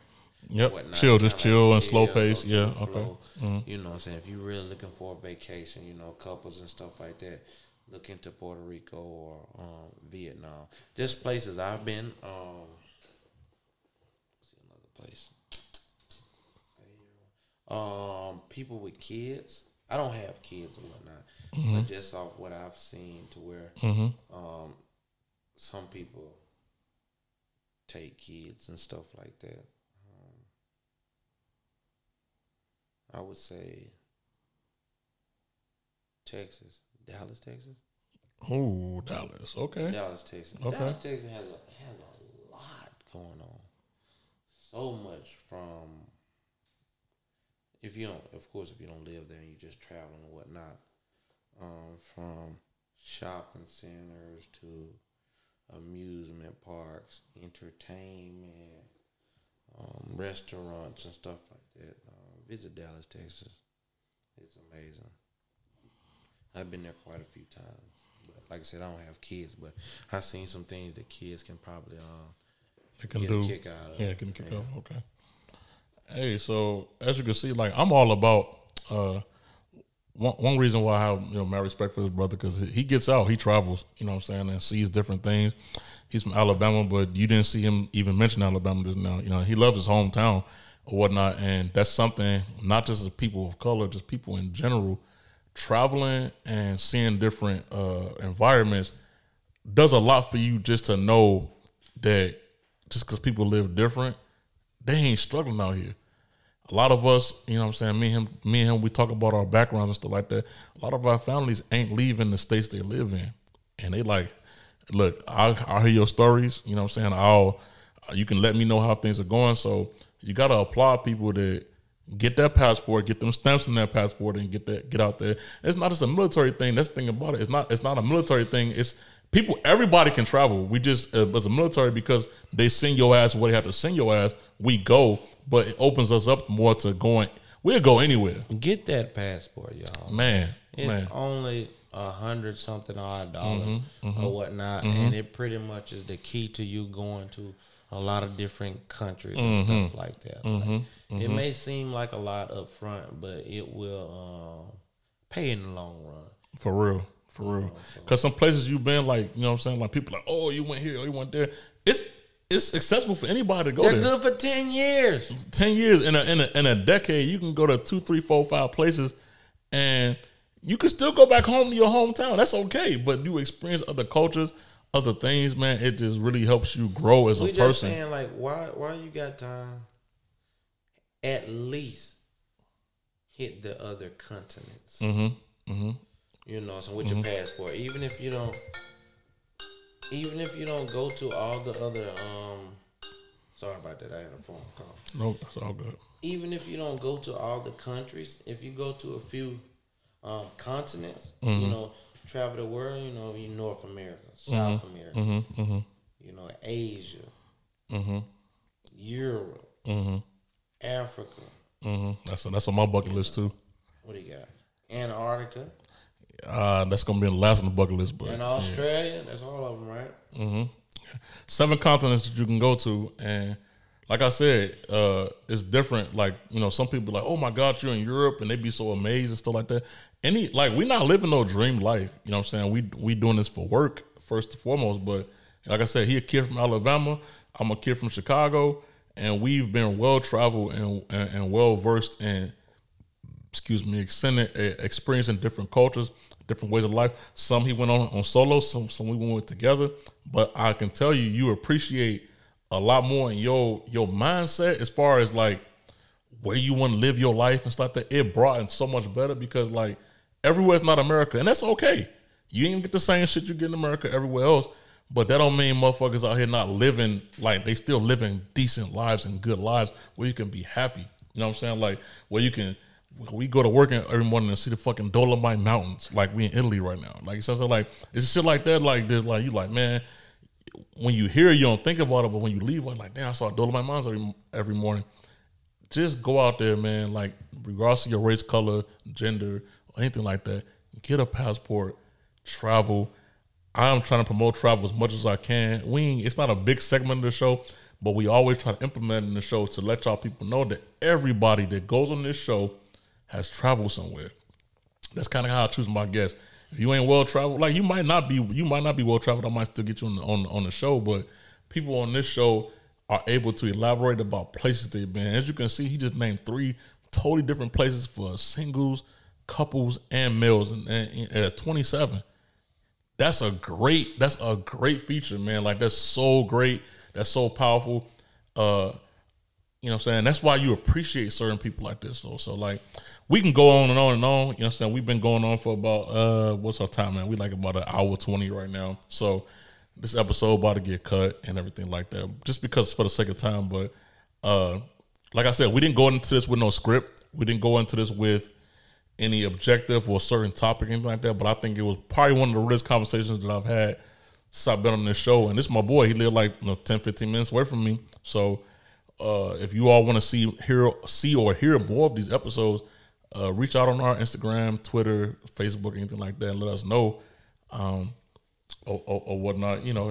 Yep. whatnot, Chill, just chill like and slow pace. Yeah. Okay. flow. Mhm. You know what I'm saying? If you're really looking for a vacation, you know, couples and stuff like that, look into Puerto Rico or um, Vietnam. Just places I've been. Um, see another place. Um, people with kids. I don't have kids or whatnot, but just off what I've seen, to where Mm-hmm. um, some people take kids and stuff like that. Um, I would say Texas, Dallas, Texas, Oh, Dallas. Okay. Dallas, Texas. Okay. Dallas, Texas has a has a lot going on. So much from if you don't, of course, if you don't live there and you're just traveling and whatnot, um, from shopping centers to amusement parks, entertainment, um, restaurants and stuff like that. Visit Dallas, Texas. It's amazing. I've been there quite a few times. But like I said, I don't have kids, but I've seen some things that kids can probably um, They can get do. a kick out of. Yeah, can kick Yeah. off. Okay. Hey, so as you can see, like I'm all about uh one, one reason why I have you know my respect for this brother because he gets out, he travels, you know what I'm saying, and sees different things. He's from Alabama, but you didn't see him even mention Alabama just now. You know, he loves his hometown or whatnot, and that's something not just as people of color, just people in general, traveling and seeing different uh environments does a lot for you just to know that just because people live different, they ain't struggling out here. a lot of us, you know what I'm saying, me and him, me and him, we talk about our backgrounds and stuff like that. A lot of our families ain't leaving the states they live in. And they like, look, I'll, I'll hear your stories, you know what I'm saying? I'll you can let me know how things are going. So you gotta applaud people that get that passport, get them stamps in that passport, and get that get out there. It's not just a military thing. That's the thing about it. It's not. It's not a military thing. It's people. Everybody can travel. We just uh, as a military because they send your ass where they have to send your ass. We go, but it opens us up more to going. We'll go anywhere. Get that passport, y'all. Man, It's man. only a hundred something odd dollars Mm-hmm, or whatnot, and it pretty much is the key to you going to a lot of different countries and Mm-hmm. stuff like that. Like, It may seem like a lot up front, but it will um, pay in the long run. For real. For real. Cause some places you've been like, you know what I'm saying? Like people like, oh, you went here, oh, you went there. It's it's accessible for anybody to go They're there. good for ten years. Ten years in a in a in a decade, you can go to two, three, four, five places and you can still go back home to your hometown. That's okay. But you experience other cultures, other things, man. It just really helps you grow as a We just person. saying like, why why you got time? At least hit the other continents. Mm-hmm. Mm-hmm. You know, so with your passport, even if you don't, even if you don't go to all the other, um, sorry about that, I had a phone call. No, that's all good. Even if you don't go to all the countries, if you go to a few um, continents, Mm-hmm. you know, travel the world, you know, you North America, South America, Mm-hmm. Mm-hmm. you know, Asia, Mm-hmm. Europe, Mm-hmm. Africa. Mm-hmm. That's that's on my bucket list too. What do you got? Antarctica Uh, that's gonna be the last on the bucket list, but and Australia. That's all of them, right? seven continents that you can go to and like I said, uh, it's different. Like, you know, some people like, oh my God, you're in Europe and they be so amazed and stuff like that. Any like we're not living no dream life. You know what I'm saying? We we doing this for work first and foremost. But like I said, he a kid from Alabama. I'm a kid from Chicago, and we've been well traveled and, and, and well versed in excuse me, extended uh, experiencing different cultures, different ways of life. Some he went on on solo, some some we went together. But I can tell you, you appreciate a lot more in your your mindset as far as like where you want to live your life and stuff. That it brought in so much better because like everywhere's not America, and that's okay. You ain't get the same shit you get in America everywhere else. But that don't mean motherfuckers out here not living like they still living decent lives and good lives where you can be happy. You know what I'm saying? Like where you can we go to work every morning and see the fucking Dolomite Mountains, like we in Italy right now. Like so, so like it's shit like that. Like there's like you like man, when you hear you don't think about it, but when you leave, I'm like damn, I saw Dolomite Mountains every every morning. Just go out there, man. Like regardless of your race, color, gender, or anything like that, get a passport, travel. I'm trying to promote travel as much as I can. We it's not a big segment of the show, but we always try to implement in the show to let y'all people know that everybody that goes on this show has traveled somewhere. That's kind of how I choose my guests. If you ain't well traveled, like you might not be, you might not be well traveled. I might still get you on the, on on the show, but people on this show are able to elaborate about places they've been. As you can see, he just named three totally different places for singles, couples, and males, and, and, and at 27 that's a great that's a great feature man. Like that's so great. That's so powerful. Uh you know what i'm saying? That's why you appreciate certain people like this though. so like we can go on and on and on. You know what i'm saying? We've been going on for about uh what's our time man? We like about an hour 20 right now. So this episode about to get cut and everything like that just because it's for the sake of time. But uh like i said we didn't go into this with no script. We didn't go into this with any objective or a certain topic, anything like that. But I think it was probably one of the realest conversations that I've had since I've been on this show. And this is my boy. He lived like you know, 10, 15 minutes away from me. So uh, if you all want to see hear see or hear more of these episodes, uh, reach out on our Instagram, Twitter, Facebook, anything like that, and let us know. Um, or, or, or whatnot, you know.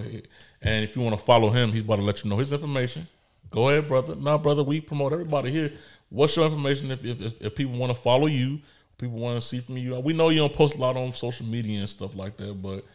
And if you want to follow him, he's about to let you know his information. Go ahead, brother. Now, brother, we promote everybody here. What's your information if if, if, if people want to follow you? People want to see from you. We know you don't post a lot on social media and stuff like that, but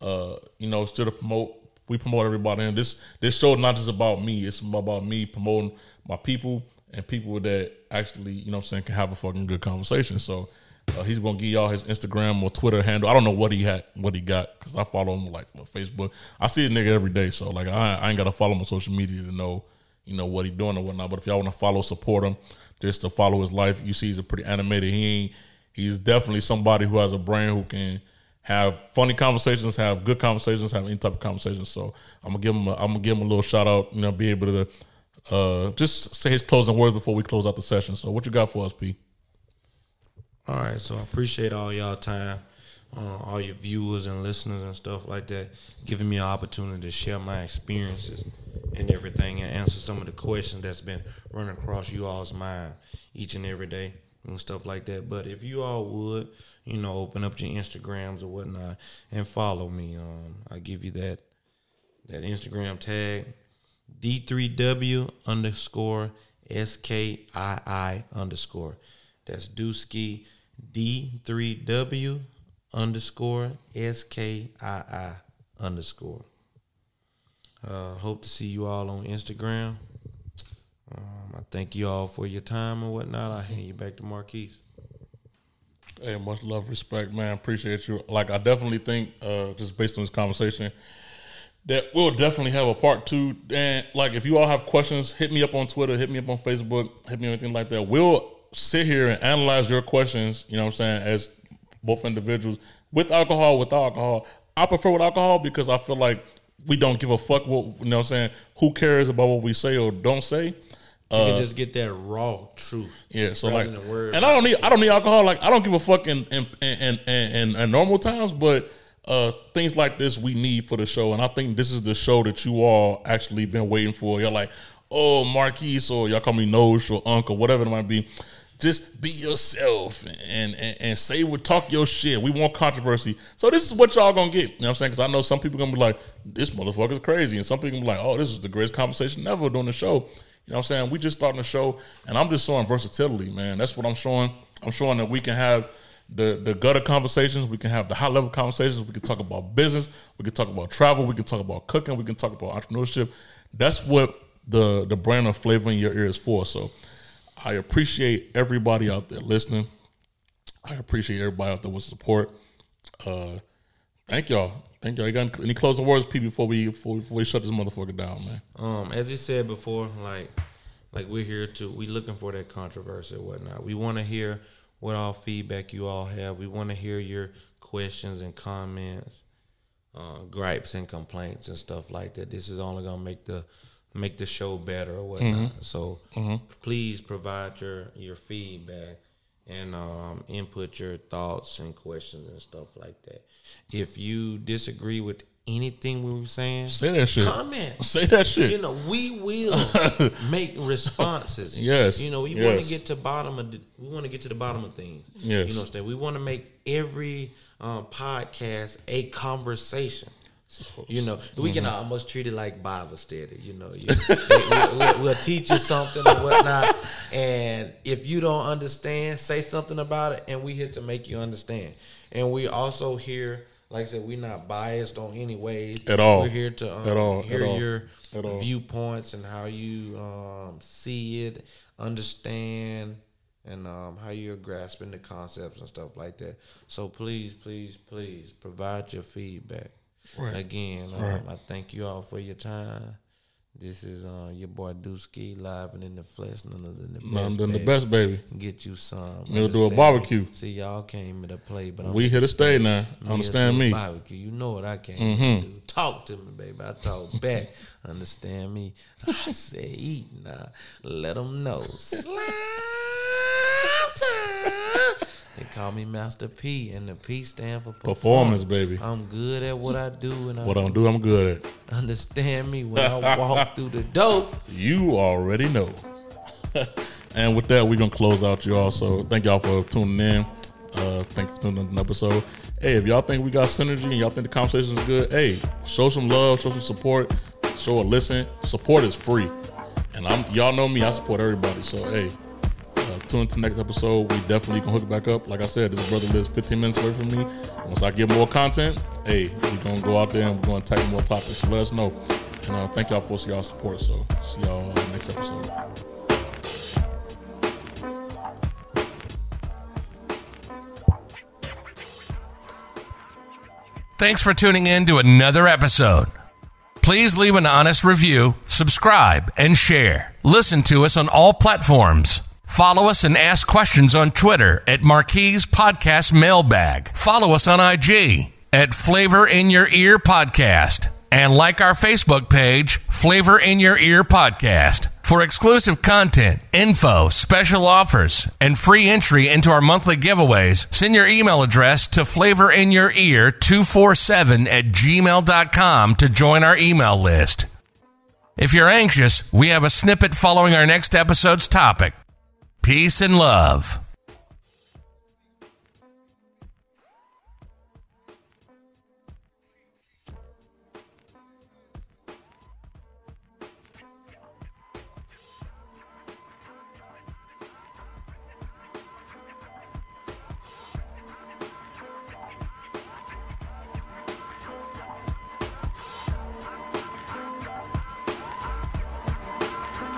uh, you know, still to promote. We promote everybody, and this this show is not just about me. It's about me promoting my people and people that actually, you know, what I'm saying, can have a fucking good conversation. So uh, he's gonna give y'all his Instagram or Twitter handle. I don't know what he had, what he got, because I follow him like on Facebook. I see a nigga every day, so like I, I ain't gotta follow him on social media to know, you know, what he doing or whatnot. But if y'all want to follow, support him, just to follow his life. You see, he's a pretty animated. He ain't, he's definitely somebody who has a brain who can have funny conversations, have good conversations, have any type of conversations. So I'm gonna give him a, I'm gonna give him a little shout out. You know, be able to uh, just say his closing words before we close out the session. So what you got for us, P? All right, so I appreciate all y'all time, uh, all your viewers and listeners and stuff like that, giving me an opportunity to share my experiences and everything and answer some of the questions that's been running across you all's mind each and every day and stuff like that. But if you all would, you know, open up your Instagrams or whatnot and follow me, um, I give you that that Instagram tag D3W underscore SKII underscore. That's Dusky D3W underscore SKII underscore. Uh, hope to see you all on Instagram. Um, I thank you all for your time and whatnot. I hand you back to Marquise. Hey, much love, respect, man. Appreciate you. Like, I definitely think, uh, just based on this conversation, that we'll definitely have a part two. And like, if you all have questions, hit me up on Twitter, hit me up on Facebook, hit me on anything like that. We'll sit here and analyze your questions. You know what I'm saying? As both individuals with alcohol, without alcohol. I prefer with alcohol because I feel like we don't give a fuck what you know. what I'm saying who cares about what we say or don't say. You Uh, can just get that raw truth. Yeah, so like, and I don't need I don't need alcohol. Like I don't give a fuck in in in, in, in, in normal times, but uh, things like this we need for the show, and I think this is the show that you all actually been waiting for. You're like, oh, Marquise, or y'all call me Nose or Uncle, whatever it might be. Just be yourself and, and and say what talk your shit. We want controversy. So this is what y'all gonna get. You know what I'm saying? Because I know some people gonna be like, this motherfucker's crazy, and some people gonna be like, oh, this is the greatest conversation ever during the show. You know what I'm saying? We just starting the show, and I'm just showing versatility, man. That's what I'm showing. I'm showing that we can have the the gutter conversations. We can have the high level conversations. We can talk about business. We can talk about travel. We can talk about cooking. We can talk about entrepreneurship. That's what the the brand of flavor in your ear is for. So I appreciate everybody out there listening. I appreciate everybody out there with support. Uh, thank y'all. Thank y'all. You got any closing words, P, before we before before we shut this motherfucker down, man? Um, as he said before, like like we're here to we looking for that controversy or whatnot. We want to hear what all feedback you all have. We want to hear your questions and comments, uh, gripes and complaints and stuff like that. This is only gonna make the make the show better or whatnot. So please provide your your feedback and um, input your thoughts and questions and stuff like that. If you disagree with anything we were saying, Say that shit. comment. Say that shit. You know, we will make responses. Yes, You know, we want to get to bottom of the, we want to get to the bottom of things. Yes. You know, what I'm saying? we want to make every um, podcast a conversation. You know, we Mm-hmm. can almost treat it like Bible study. You know, you, we, will we'll teach you something or whatnot, and if you don't understand, say something about it, and we here to make you understand. And we also here, like I said, we're not biased on any way At all. We're here to um, At all. hear At all. your At all. viewpoints and how you um, see it, understand, and um, how you're grasping the concepts and stuff like that. So please, please, please provide your feedback. Right. Again, um, Right. I thank you all for your time. This is uh, your boy Dusky live and in the flesh, none other than the best. None the baby. best, baby. Get you some. We'll do a barbecue. See, y'all came to play, but I'm We here to stay now. We'll Understand me. Barbecue. You know what I came to do. Talk to me, baby. I talk back. Understand me? I say eat now. Let them know. Slime time. They call me Master P, and the P stand for Performance, performance, baby. I'm good at what I do, and I What I'm do, I'm good at. understand me when I walk through the door. You already know. and with that, we're gonna close out y'all. So thank y'all for tuning in. Uh, thank you for tuning in the episode. Hey, if y'all think we got synergy and y'all think the conversation is good, hey, show some love, show some support, show a listen. Support is free, and I'm y'all know me. I support everybody. So hey, tune into next episode. We definitely can hook it back up. Like I said, this brother lives 15 minutes away from me. Once I get more content, hey, we're gonna go out there and we're gonna tackle more topics. So let us know. And uh, thank y'all for y'all support. So see y'all uh, next episode. Thanks for tuning in to another episode. Please leave an honest review, subscribe, and share. Listen to us on all platforms. Follow us and ask questions on Twitter at Marquise Podcast Mailbag. Follow us on IG at Flavor in Your Ear Podcast. And like our Facebook page, Flavor in Your Ear Podcast. For exclusive content, info, special offers, and free entry into our monthly giveaways, send your email address to flavorinyourear247 at gmail.com to join our email list. If you're anxious, we have a snippet following our next episode's topic. Peace and love.